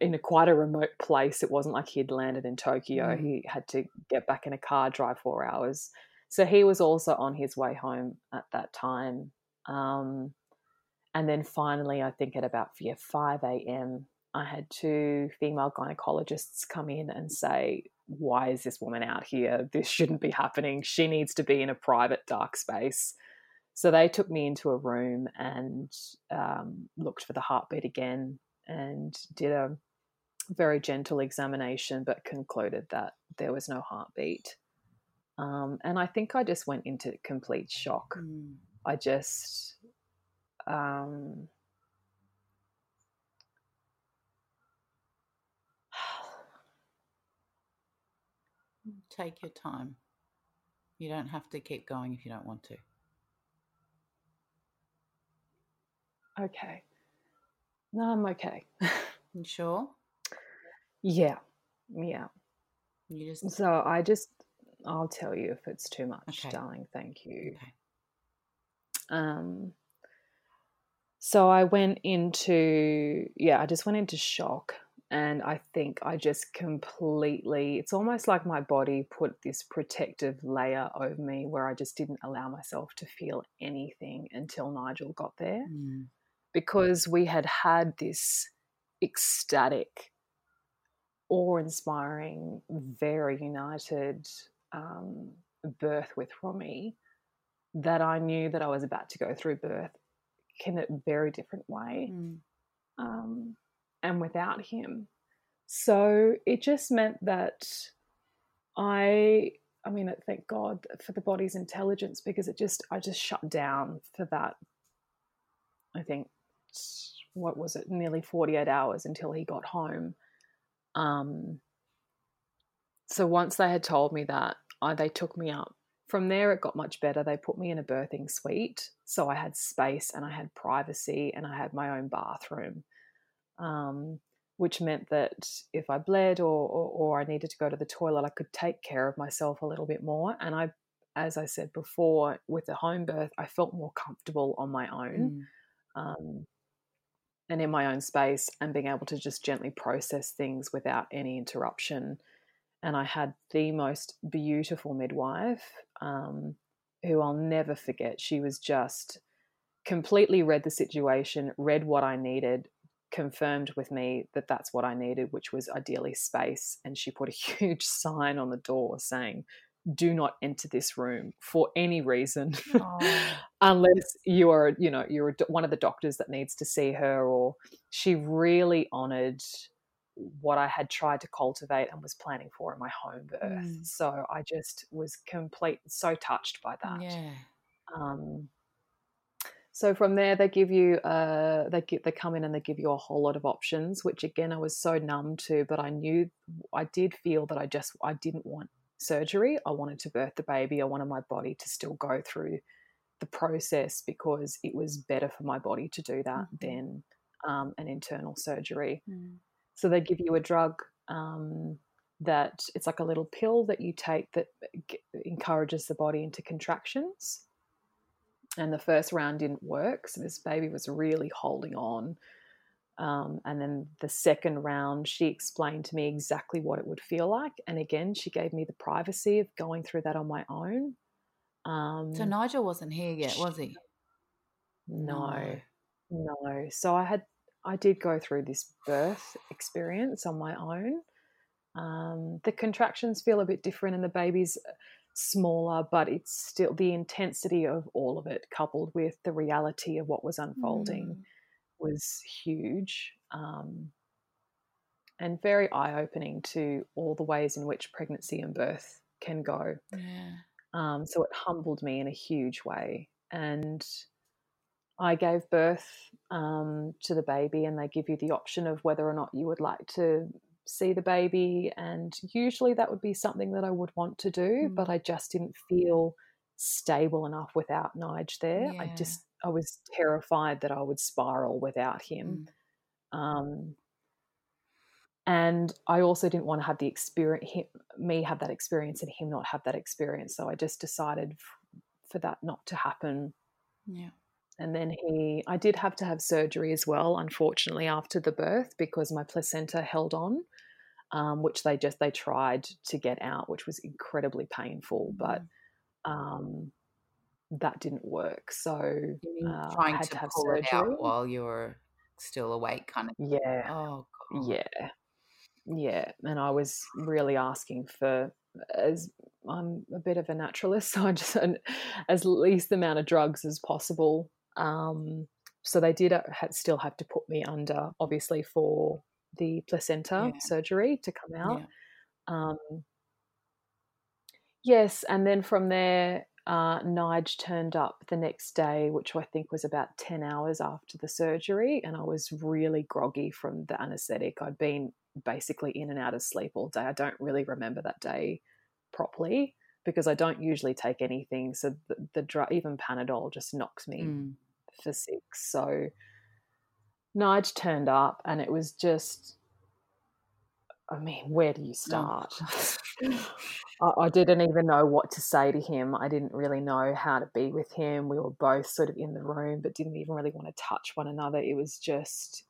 in a quite a remote place. It wasn't like he had landed in Tokyo. Mm. He had to get back in a car, drive four hours. So he was also on his way home at that time. Um, and then finally, I think at about yeah, 5 a.m., I had two female gynecologists come in and say, why is this woman out here? This shouldn't be happening. She needs to be in a private, dark space. So they took me into a room and um, looked for the heartbeat again and did a very gentle examination, but concluded that there was no heartbeat. Um, and I think I just went into complete shock. Mm. I just, um, Take your time. You don't have to keep going if you don't want to. Okay. No, I'm okay. you sure? Yeah. Yeah. You just So I just I'll tell you if it's too much, okay. darling. Thank you. Okay. Um so I went into yeah, I just went into shock and I think I just completely it's almost like my body put this protective layer over me where I just didn't allow myself to feel anything until Nigel got there. Mm. Because we had had this ecstatic, awe inspiring, very united um, birth with Romy that I knew that I was about to go through birth in a very different way. Mm. Um, and without him. So it just meant that I, I mean, thank God for the body's intelligence because it just, I just shut down for that. I think, what was it, nearly 48 hours until he got home. Um, so once they had told me that, I, they took me up. From there, it got much better. They put me in a birthing suite. So I had space and I had privacy and I had my own bathroom um, which meant that if I bled or, or, or I needed to go to the toilet, I could take care of myself a little bit more. And I, as I said before, with the home birth, I felt more comfortable on my own. Mm. Um, and in my own space and being able to just gently process things without any interruption. And I had the most beautiful midwife um, who I'll never forget. She was just completely read the situation, read what I needed, confirmed with me that that's what I needed, which was ideally space. And she put a huge sign on the door saying, do not enter this room for any reason oh. unless you are you know you're one of the doctors that needs to see her or she really honored what i had tried to cultivate and was planning for in my home birth mm. so i just was complete so touched by that yeah um so from there, they give you, uh, they get, they come in and they give you a whole lot of options, which again I was so numb to, but I knew, I did feel that I just, I didn't want surgery. I wanted to birth the baby. I wanted my body to still go through the process because it was better for my body to do that mm-hmm. than um, an internal surgery. Mm. So they give you a drug um, that it's like a little pill that you take that encourages the body into contractions and the first round didn't work. So this baby was really holding on. Um, and then the second round, she explained to me exactly what it would feel like. And again, she gave me the privacy of going through that on my own. Um, so Nigel wasn't here yet, was he? No, no. So I had, I did go through this birth experience on my own. Um, the contractions feel a bit different, and the baby's smaller, but it's still the intensity of all of it, coupled with the reality of what was unfolding, mm. was huge um, and very eye opening to all the ways in which pregnancy and birth can go. Yeah. Um, so it humbled me in a huge way. And I gave birth um, to the baby, and they give you the option of whether or not you would like to see the baby. And usually that would be something that I would want to do, mm. but I just didn't feel stable enough without Nige there. Yeah. I just, I was terrified that I would spiral without him. Mm. Um, and I also didn't want to have the experience, him, me have that experience and him not have that experience. So I just decided f- for that not to happen. Yeah. And then he, I did have to have surgery as well, unfortunately, after the birth because my placenta held on, um, which they just they tried to get out, which was incredibly painful, but mm. um, that didn't work. So uh, trying to, to, have pull surgery. it out while you were still awake, kind of. Yeah. Oh. God. Yeah. yeah, and I was really asking for as I'm a bit of a naturalist, so I just as least amount of drugs as possible. Um, so they did uh, still have to put me under, obviously, for the placenta yeah. surgery to come out. Yeah. Um, yes, and then from there, uh, Nige turned up the next day, which I think was about 10 hours after the surgery, and I was really groggy from the anesthetic. I'd been basically in and out of sleep all day. I don't really remember that day properly because I don't usually take anything. So the, the drug, even Panadol, just knocks me mm. For six. So Nige turned up, and it was just I mean, where do you oh, start? I, I, didn't even know what to say to him. I didn't really know how to be with him. We were both sort of in the room, but didn't even really want to touch one another. It was just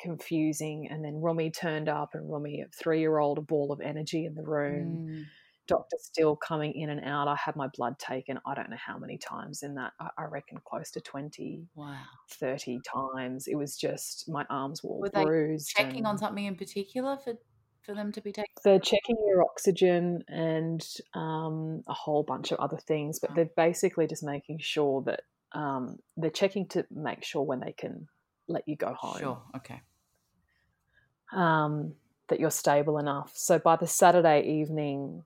confusing. And then Rumi turned up, and Rumi, a three year old, a ball of energy in the room. Mm. Doctor still coming in and out. I had my blood taken, I don't know how many times in that. I, I reckon close to 20, wow. 30 times. It was just, my arms were, were bruised. checking and, on something in particular for for them to be taken? They're checking your oxygen and um, a whole bunch of other things, but oh. they're basically just making sure that um, they're checking to make sure when they can let you go home. Sure, okay. Um, that you're stable enough. So by the Saturday evening,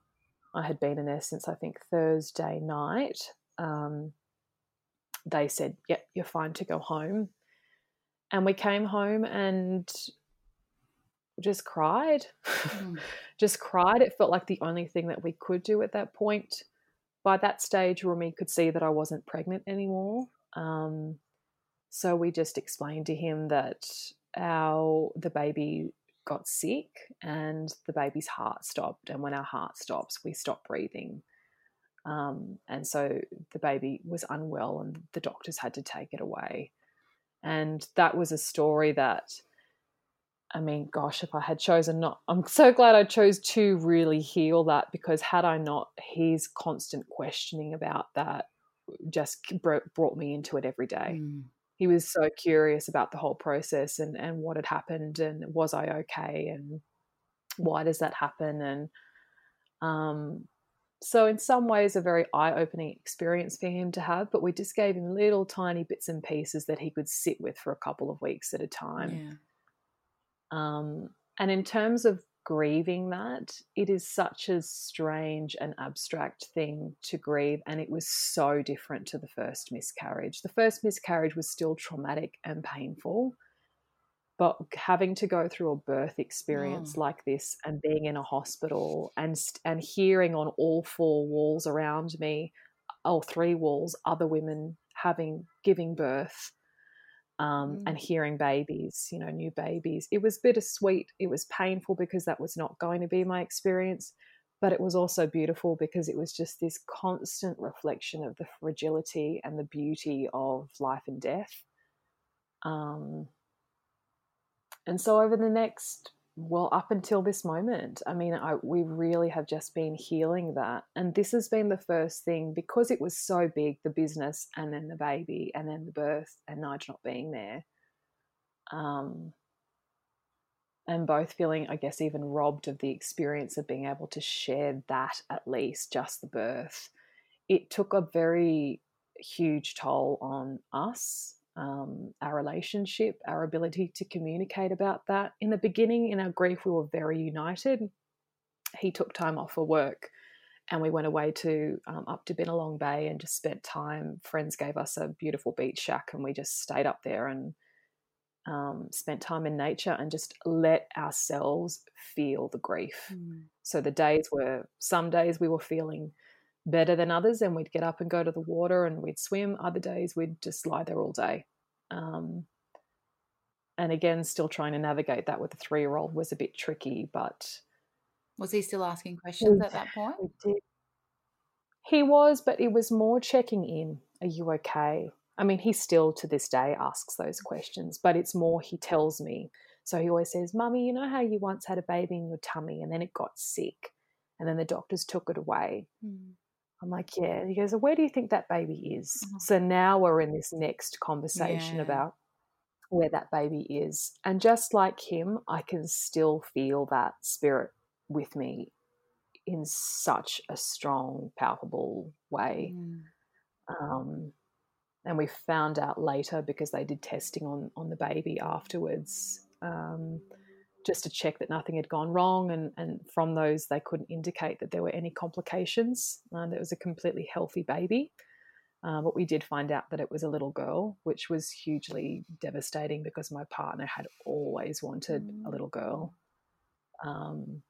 I had been in there since I think Thursday night. Um, they said, "Yep, you're fine to go home." And we came home and just cried. Mm. just cried. It felt like the only thing that we could do at that point. By that stage, Rumi could see that I wasn't pregnant anymore. Um, so we just explained to him that our the baby got sick and the baby's heart stopped. And when our heart stops, we stop breathing. Um, and so the baby was unwell, and the doctors had to take it away. And that was a story that I mean, gosh, if I had chosen not, I'm so glad I chose to really heal that because had I not, his constant questioning about that just brought me into it every day. Mm. He was so curious about the whole process and, and what had happened and was I okay and why does that happen? And um, so in some ways a very eye-opening experience for him to have but we just gave him little tiny bits and pieces that he could sit with for a couple of weeks at a time. Yeah. Um, and in terms of grieving that, it is such a strange and abstract thing to grieve. And it was so different to the first miscarriage. The first miscarriage was still traumatic and painful. But having to go through a birth experience oh. like this and being in a hospital and and hearing on all four walls around me, all three walls, other women having giving birth, um, mm. and hearing babies, you know, new babies. It was bittersweet. It was painful because that was not going to be my experience, but it was also beautiful because it was just this constant reflection of the fragility and the beauty of life and death. Um, and so over the next well up until this moment i mean I, we really have just been healing that. And this has been the first thing because it was so big the business and then the baby and then the birth and nige not being there um, and both feeling i guess even robbed of the experience of being able to share that at least just the birth it took a very huge toll on us um, our relationship, our ability to communicate about that. In the beginning, in our grief, we were very united. He took time off for work and we went away to um, up to Binalong Bay and just spent time. Friends gave us a beautiful beach shack and we just stayed up there and um, spent time in nature and just let ourselves feel the grief. Mm. So the days were, some days we were feeling better than others and we'd get up and go to the water and we'd swim. Other days we'd just lie there all day. Um, and again still trying to navigate that with a three year old was a bit tricky but was he still asking questions at that point? He was but it was more checking in. Are you okay? I mean he still to this day asks those questions but it's more he tells me. So he always says mummy you know how you once had a baby in your tummy and then it got sick and then the doctors took it away? Mm. I'm like, yeah. He goes, well, where do you think that baby is? Mm-hmm. So now we're in this next conversation yeah. about where that baby is. And just like him, I can still feel that spirit with me in such a strong, palpable way. Mm. Um, and we found out later because they did testing on on the baby afterwards, um, just to check that nothing had gone wrong. And and from those, they couldn't indicate that there were any complications. Um, it was a completely healthy baby. Uh, but we did find out that it was a little girl, which was hugely devastating because my partner had always wanted mm. a little girl. Um,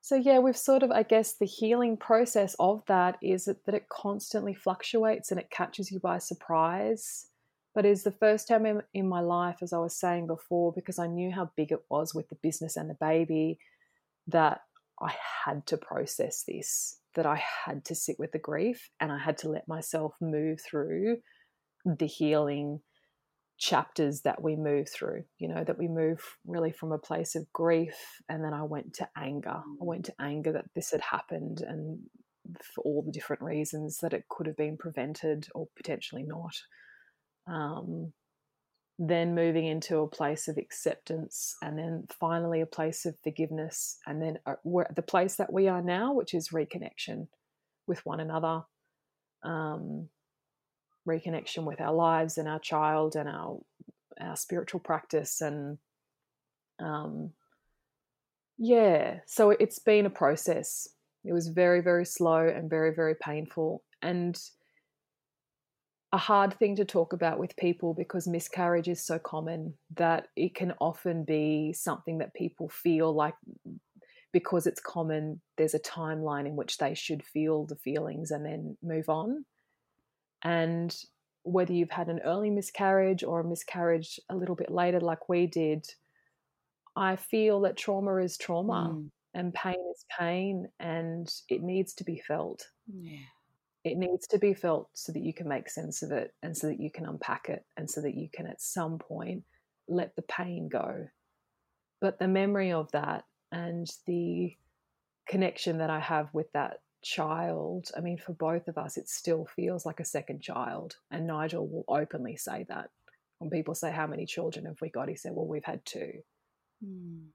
so, yeah, we've sort of, I guess, the healing process of that is that, that it constantly fluctuates and it catches you by surprise. But it's the first time in, in my life, as I was saying before, because I knew how big it was with the business and the baby, that I had to process this, that I had to sit with the grief and I had to let myself move through the healing chapters that we move through, you know, that we move really from a place of grief. And then I went to anger. I mm. went to anger that this had happened and for all the different reasons that it could have been prevented or potentially not. Um, then moving into a place of acceptance and then finally a place of forgiveness and then uh, the place that we are now which is reconnection with one another um, reconnection with our lives and our child and our our spiritual practice and um yeah so it's been a process. It was very very slow and very very painful and a hard thing to talk about with people because miscarriage is so common that it can often be something that people feel like because it's common there's a timeline in which they should feel the feelings and then move on and whether you've had an early miscarriage or a miscarriage a little bit later, like we did, I feel that trauma is trauma mm. and pain is pain and it needs to be felt. Yeah. It needs to be felt so that you can make sense of it and so that you can unpack it and so that you can at some point let the pain go. But the memory of that and the connection that I have with that child, I mean, for both of us, it still feels like a second child. And Nigel will openly say that. When people say, How many children have we got? He said, Well, we've had two. Mm.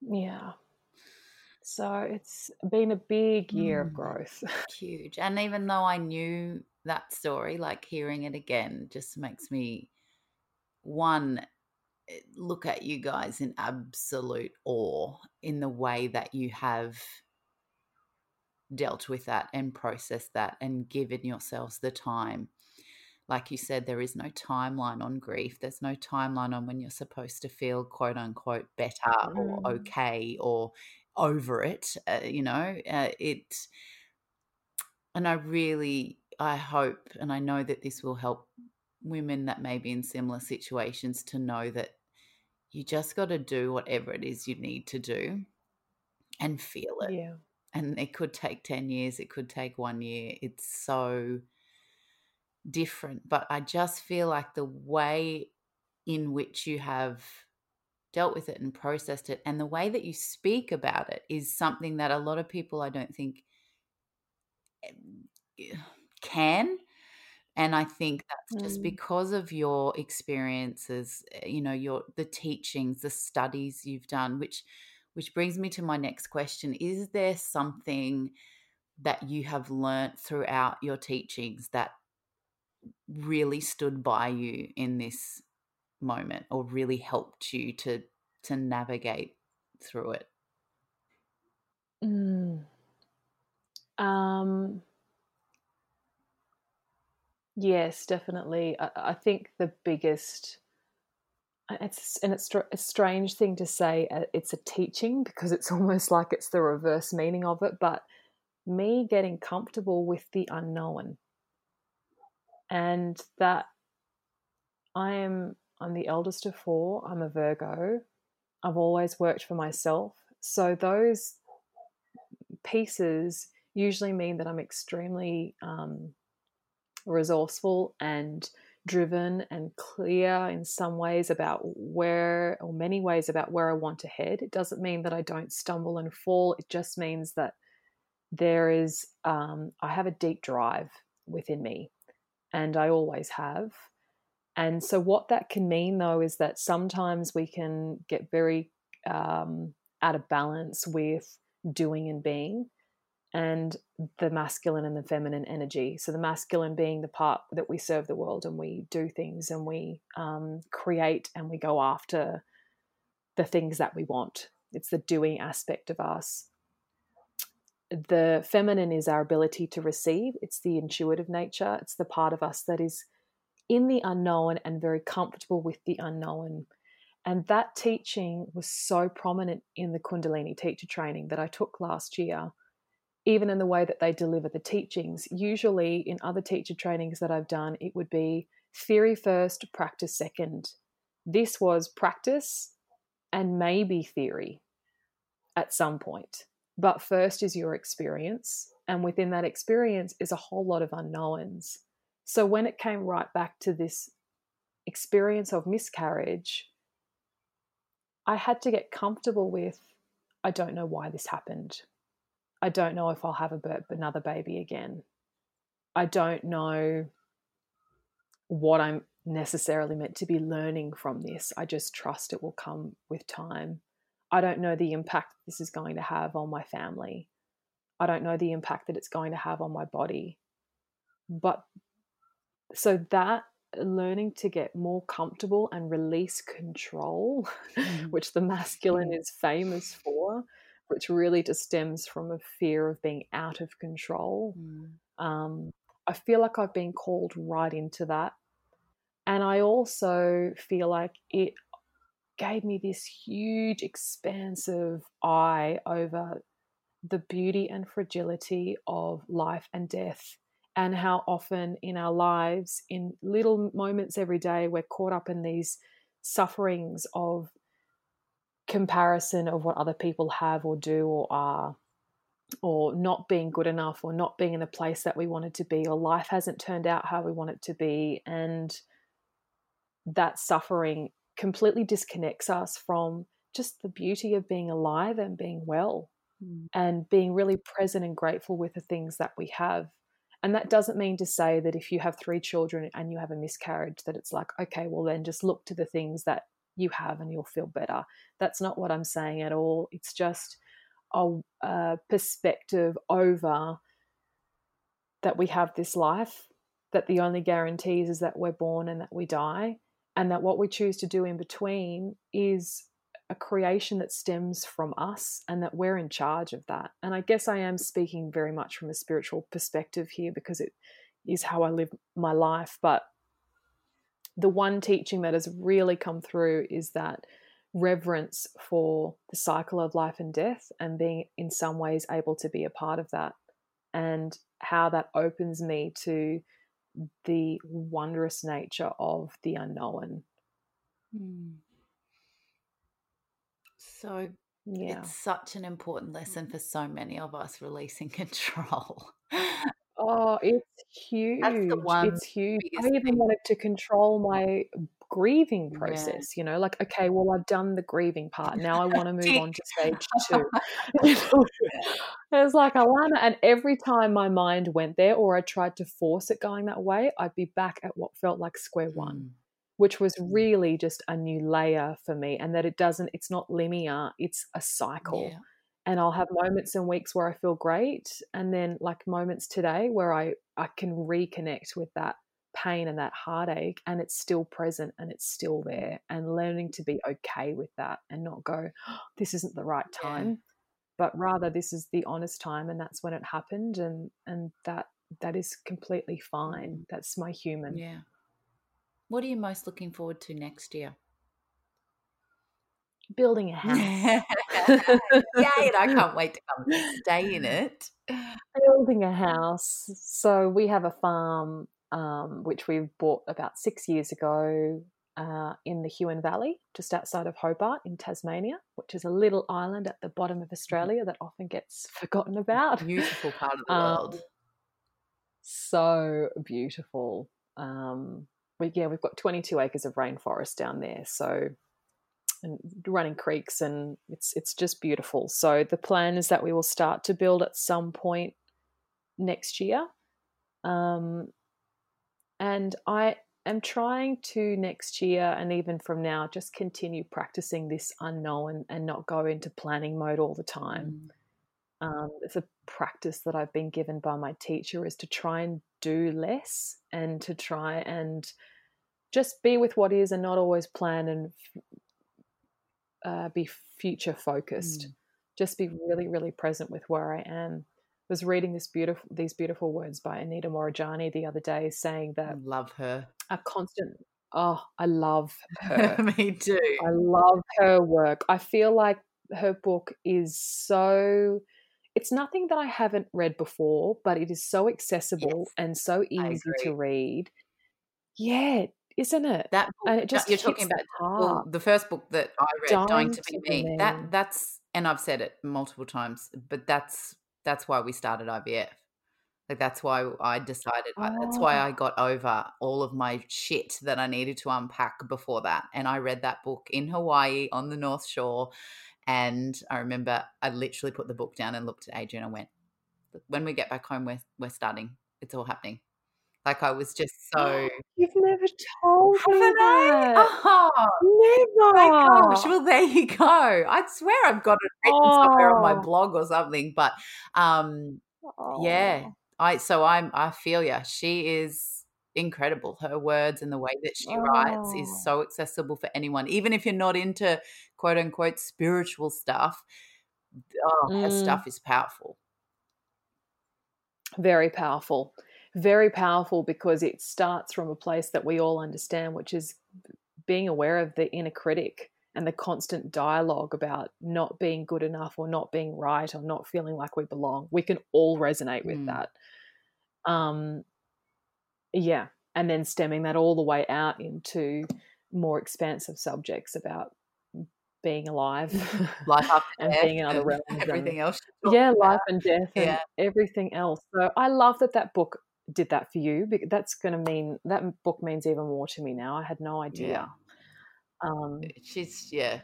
Yeah. So it's been a big year mm. of growth. Huge. And even though I knew that story, like hearing it again just makes me one eh, look at you guys in absolute awe in the way that you have dealt with that and processed that and given yourselves the time. Like you said, there is no timeline on grief. There's no timeline on when you're supposed to feel quote unquote better mm. or okay or over it. Uh, you know, uh, it, and I really, I hope and I know that this will help women that may be in similar situations to know that you just got to do whatever it is you need to do and feel it. Yeah and it could take 10 years it could take one year it's so different but i just feel like the way in which you have dealt with it and processed it and the way that you speak about it is something that a lot of people i don't think eh, can and i think that's just mm. because of your experiences eh, you know your the teachings the studies you've done which which brings me to my next question Is there something that you have learnt throughout your teachings that really stood by you in this moment or really helped you to to navigate through it? Mm. um. Yes definitely. I, I, think the biggest it's and it's a strange thing to say uh, it's a teaching because it's almost like it's the reverse meaning of it but me getting comfortable with the unknown. And that i am i'm the eldest of four i'm a virgo i've always worked for myself so those pieces usually mean that i'm extremely um, resourceful and driven and clear in some ways about where, or many ways about where I want to head. It doesn't mean that I don't stumble and fall. It just means that there is, um, I have a deep drive within me, and I always have. And so, what that can mean though is that sometimes we can get very um, out of balance with doing and being and the masculine and the feminine energy. So, the masculine being the part that we serve the world and we do things and we um, create and we go after the things that we want. It's the doing aspect of us. The feminine is our ability to receive, it's the intuitive nature, it's the part of us that is in the unknown and very comfortable with the unknown. And that teaching was so prominent in the Kundalini teacher training that I took last year even in the way that they deliver the teachings. Usually, in other teacher trainings that I've done, it would be theory first, practice second. This was practice and maybe theory at some point. But first is your experience. And within that experience is a whole lot of unknowns. So when it came right back to this experience of miscarriage, I had to get comfortable with I don't know why this happened. I don't know if I'll have a another baby again. I don't know what I'm necessarily meant to be learning from this. I just trust it will come with time. I don't know the impact this is going to have on my family. I don't know the impact that it's going to have on my body. But so that learning to get more comfortable and release control, mm. which the masculine is famous for, which really just stems from a fear of being out of control. Mm. Um, I feel like I've been called right into that. And I also feel like it gave me this huge, expansive eye over the beauty and fragility of life and death, and how often in our lives, in little moments every day, we're caught up in these sufferings of comparison of what other people have or do or are or not being good enough or not being in the place that we wanted to be or life hasn't turned out how we want it to be and that suffering completely disconnects us from just the beauty of being alive and being well mm. and being really present and grateful with the things that we have and that doesn't mean to say that if you have three children and you have a miscarriage that it's like okay well then just look to the things that you have and you'll feel better. That's not what I'm saying at all. It's just a, a perspective over that we have this life, that the only guarantees is that we're born and that we die, and that what we choose to do in between is a creation that stems from us and that we're in charge of that. And I guess I am speaking very much from a spiritual perspective here because it is how I live my life. But the one teaching that has really come through is that reverence for the cycle of life and death and being in some ways able to be a part of that and how that opens me to the wondrous nature of the unknown. Mm. So yeah. it's such an important lesson for so many of us releasing control. Oh, it's huge. That's the one It's huge. I even thing. wanted to control my grieving Yeah. process, you know, like, okay, well, I've done the grieving part. Now I want to move on to stage two. It's like Alanna, and every time my mind went there or I tried to force it going that way, I'd be back at what felt like square one, Mm. Which was mm. really just a new layer for me. And that it doesn't, it's not linear, it's a cycle. Yeah and I'll have moments and weeks where I feel great and then like moments today where I I can reconnect with that pain and that heartache and it's still present and it's still there and learning to be okay with that and not go oh, this isn't the right time yeah. but rather this is the honest time and that's when it happened and and that that is completely fine that's my human yeah what are you most looking forward to next year building a house. Yay, I can't wait to come and stay in it. Building a house. So we have a farm um, which we bought about six years ago uh, in the Huon Valley, just outside of Hobart in Tasmania, which is a little island at the bottom of mm-hmm. Australia that often gets forgotten about. Beautiful part of the um, world. So beautiful. Um, we yeah, we've got 22 acres of rainforest down there, so and running creeks and it's it's just beautiful. So the plan is that we will start to build at some point next year. Um, and I am trying to next year and even from now just continue practicing this unknown and not go into planning mode all the time. Um, it's a practice that I've been given by my teacher is to try and do less and to try and just be with what is and not always plan and uh, be future focused. Mm. Just be really, really present with where I am I was reading this beautiful these beautiful words by Anita Moorjani the other day, saying that love her a constant. Oh, I love her. Me too. I love her work. I feel like her book is so. It's nothing that I haven't read before, but it is so accessible yes, and so easy to read. Yeah, isn't it? That book, and it just you're talking about well, the first book that I read, Dying, Dying to Be Me. That that's and I've said it multiple times, but that's that's why we started IVF. Like that's why I decided. Oh. That's why ah. I got over all of my shit that I needed to unpack before that. And I read that book in Hawaii on the North Shore. And I remember I literally put the book down and looked at Adrian and went, "When we get back home, we're we're starting. It's all happening." Like I was just so. You've never told me that. Oh, never. My gosh. Well, there you go. I swear I've got it written oh. somewhere on my oh. blog or something. But um, oh. yeah, I so I'm I feel ya. She is incredible. Her words and the way that she writes is oh. so accessible for anyone, even if you're not into quote unquote spiritual stuff. Oh, mm. her stuff is powerful. Very powerful very powerful because it starts from a place that we all understand, which is being aware of the inner critic and the constant dialogue about not being good enough or not being right or not feeling like we belong. We can all resonate with mm. that. Um, yeah. And then stemming that all the way out into more expansive subjects about being alive, life and death, being in other realms, everything and, else. Yeah, life and death, and yeah. everything else. So I love that that book did that for you. That's going to mean that book means even more to me now. I had no idea. Yeah. Um, She's yeah.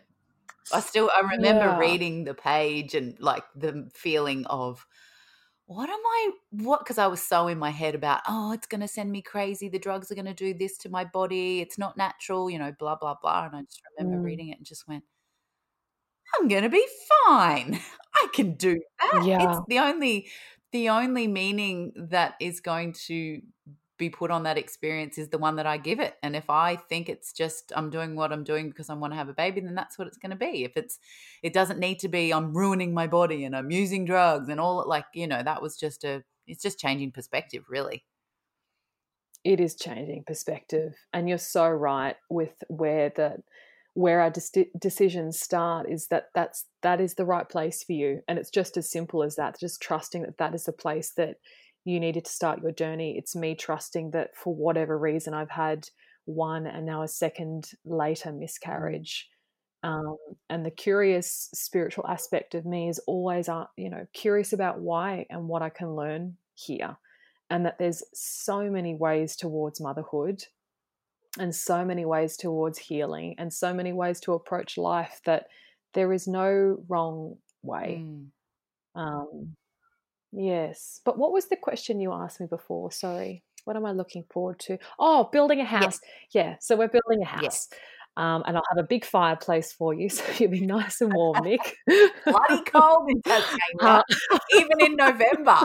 I still I remember yeah. reading the page and like the feeling of what am I what because I was so in my head about oh it's going to send me crazy the drugs are going to do this to my body it's not natural you know blah blah blah and I just remember mm. reading it and just went I'm going to be fine I can do that yeah. it's the only the only meaning that is going to be put on that experience is the one that I give it. And if I think it's just I'm doing what I'm doing because I want to have a baby, then that's what it's going to be. If it's it doesn't need to be I'm ruining my body and I'm using drugs and all like, you know, that was just a it's just changing perspective, really. It is changing perspective. And you're so right with where that where our de- decisions start is that that's that is the right place for you and it's just as simple as that just trusting that that is the place that you needed to start your journey it's me trusting that for whatever reason i've had one and now a second later miscarriage um, and the curious spiritual aspect of me is always uh, you know curious about why and what i can learn here and that there's so many ways towards motherhood and so many ways towards healing and so many ways to approach life that there is no wrong way. Mm. Um, yes. But what was the question you asked me before? Sorry. What am I looking forward to? Oh, building a house. Yes. Yeah. So we're building a house. Yes. Um, and I'll have a big fireplace for you, so you'll be nice and warm, Nick. Bloody cold in Tasmania, uh, even in November.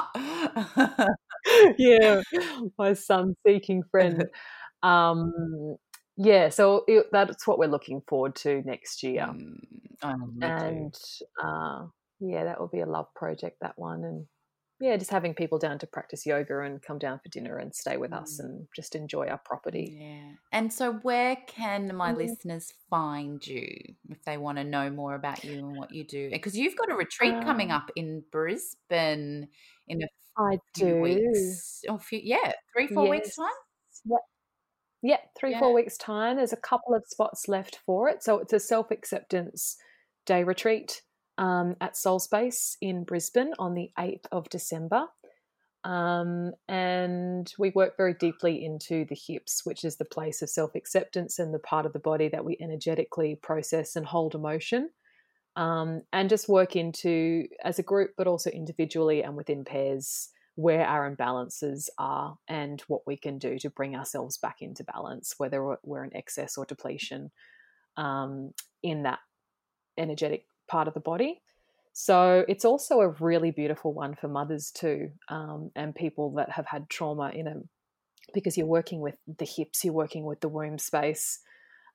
yeah, my sun-seeking friend. Um, yeah, so it, that's what we're looking forward to next year. Mm, and uh, yeah, that will be a love project, that one. And yeah, just having people down to practice yoga and come down for dinner and stay with mm. us and just enjoy our property. Yeah. And so, where can my mm. listeners find you if they want to know more about you and what you do? Because you've got a retreat uh, coming up in Brisbane in a I few do. weeks. Or few, yeah, three, four yes. weeks time. Yep. Yeah, three, yeah. four weeks' time. There's a couple of spots left for it. So it's a self acceptance day retreat um, at Soul Space in Brisbane on the 8th of December. Um, and we work very deeply into the hips, which is the place of self acceptance and the part of the body that we energetically process and hold emotion. Um, and just work into as a group, but also individually and within pairs where our imbalances are and what we can do to bring ourselves back into balance, whether we're in excess or depletion um, in that energetic part of the body. So it's also a really beautiful one for mothers too, um, and people that have had trauma in a because you're working with the hips, you're working with the womb space.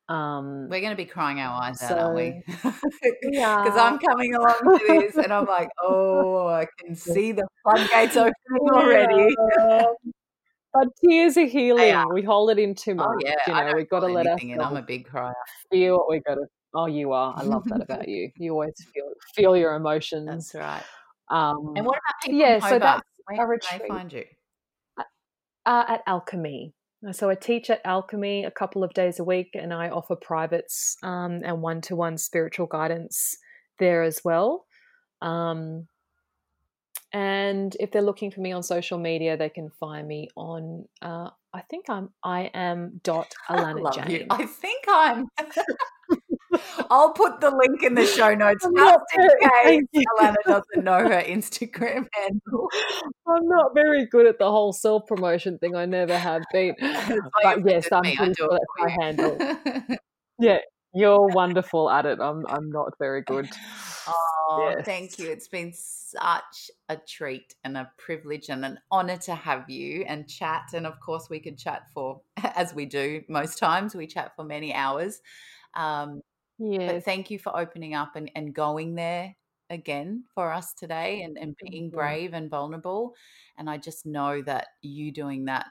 Um, We're going to be crying our eyes so, out, aren't we? yeah. Because I'm coming along to this, and I'm like, oh, I can see the floodgates opening already. but tears are healing. We hold it in too oh, much. Oh, yeah. You know, we've got to let. And I'm a big crier. Feel what we got to Oh, you are. I love that about you. You always feel feel your emotions. That's right. Um, and what about people yeah, so that's Where can they find you? Uh, at Alchemy. So I teach at Alchemy a couple of days a week, and I offer privates um, and one-to-one spiritual guidance there as well. Um, and if they're looking for me on social media, they can find me on. Uh, I think I'm. I am dot Alanna I Jane. You. I think I'm. I'll put the link in the show notes I'm just in case Alanna doesn't know her Instagram handle. I'm not very good at the whole self promotion thing. I never have been. but yes, I'm pretty sure that's my handle. yeah, you're wonderful at it. I'm I'm not very good. Oh, yes. thank you. It's been such a treat and a privilege and an honor to have you and chat. And of course, we could chat for, as we do most times, we chat for many hours. Um, yeah. But thank you for opening up and, and going there again for us today and, and being brave and vulnerable. And I just know that you doing that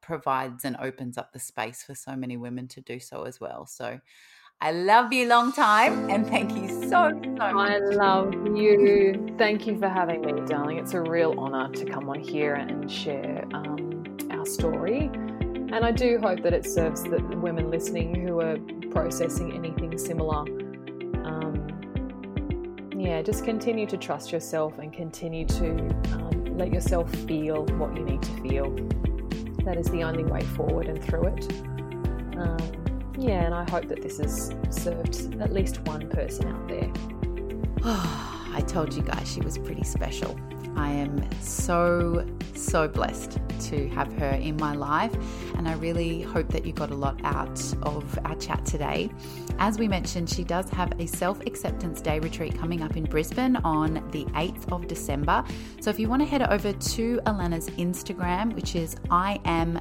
provides and opens up the space for so many women to do so as well. So I love you long time and thank you so, so much. I love you. Thank you for having me, darling. It's a real honor to come on here and share um, our story. And I do hope that it serves the women listening who are processing anything similar. Um, yeah, just continue to trust yourself and continue to um, let yourself feel what you need to feel. That is the only way forward and through it. Um, yeah, and I hope that this has served at least one person out there. I told you guys she was pretty special. I am so, so blessed to have her in my life, and I really hope that you got a lot out of our chat today. As we mentioned, she does have a self acceptance day retreat coming up in Brisbane on the 8th of December. So if you want to head over to Alanna's Instagram, which is I am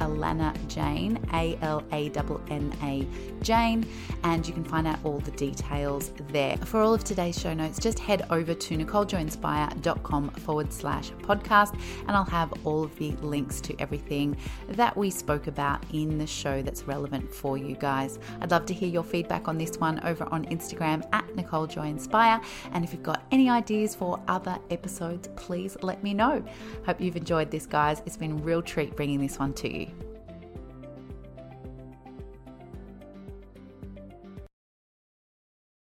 Alanna Jane, A L A N A Jane, and you can find out all the details there. For all of today's show notes, just head over to NicoleJoyinspire.com forward slash podcast, and I'll have all of the links to everything that we spoke about in the show that's relevant for you guys. I'd love to hear your feedback on this one over on Instagram at Nicole Joy Inspire. And if you've got any ideas for other episodes, please let me know. Hope you've enjoyed this, guys. It's been a real treat bringing this one to you.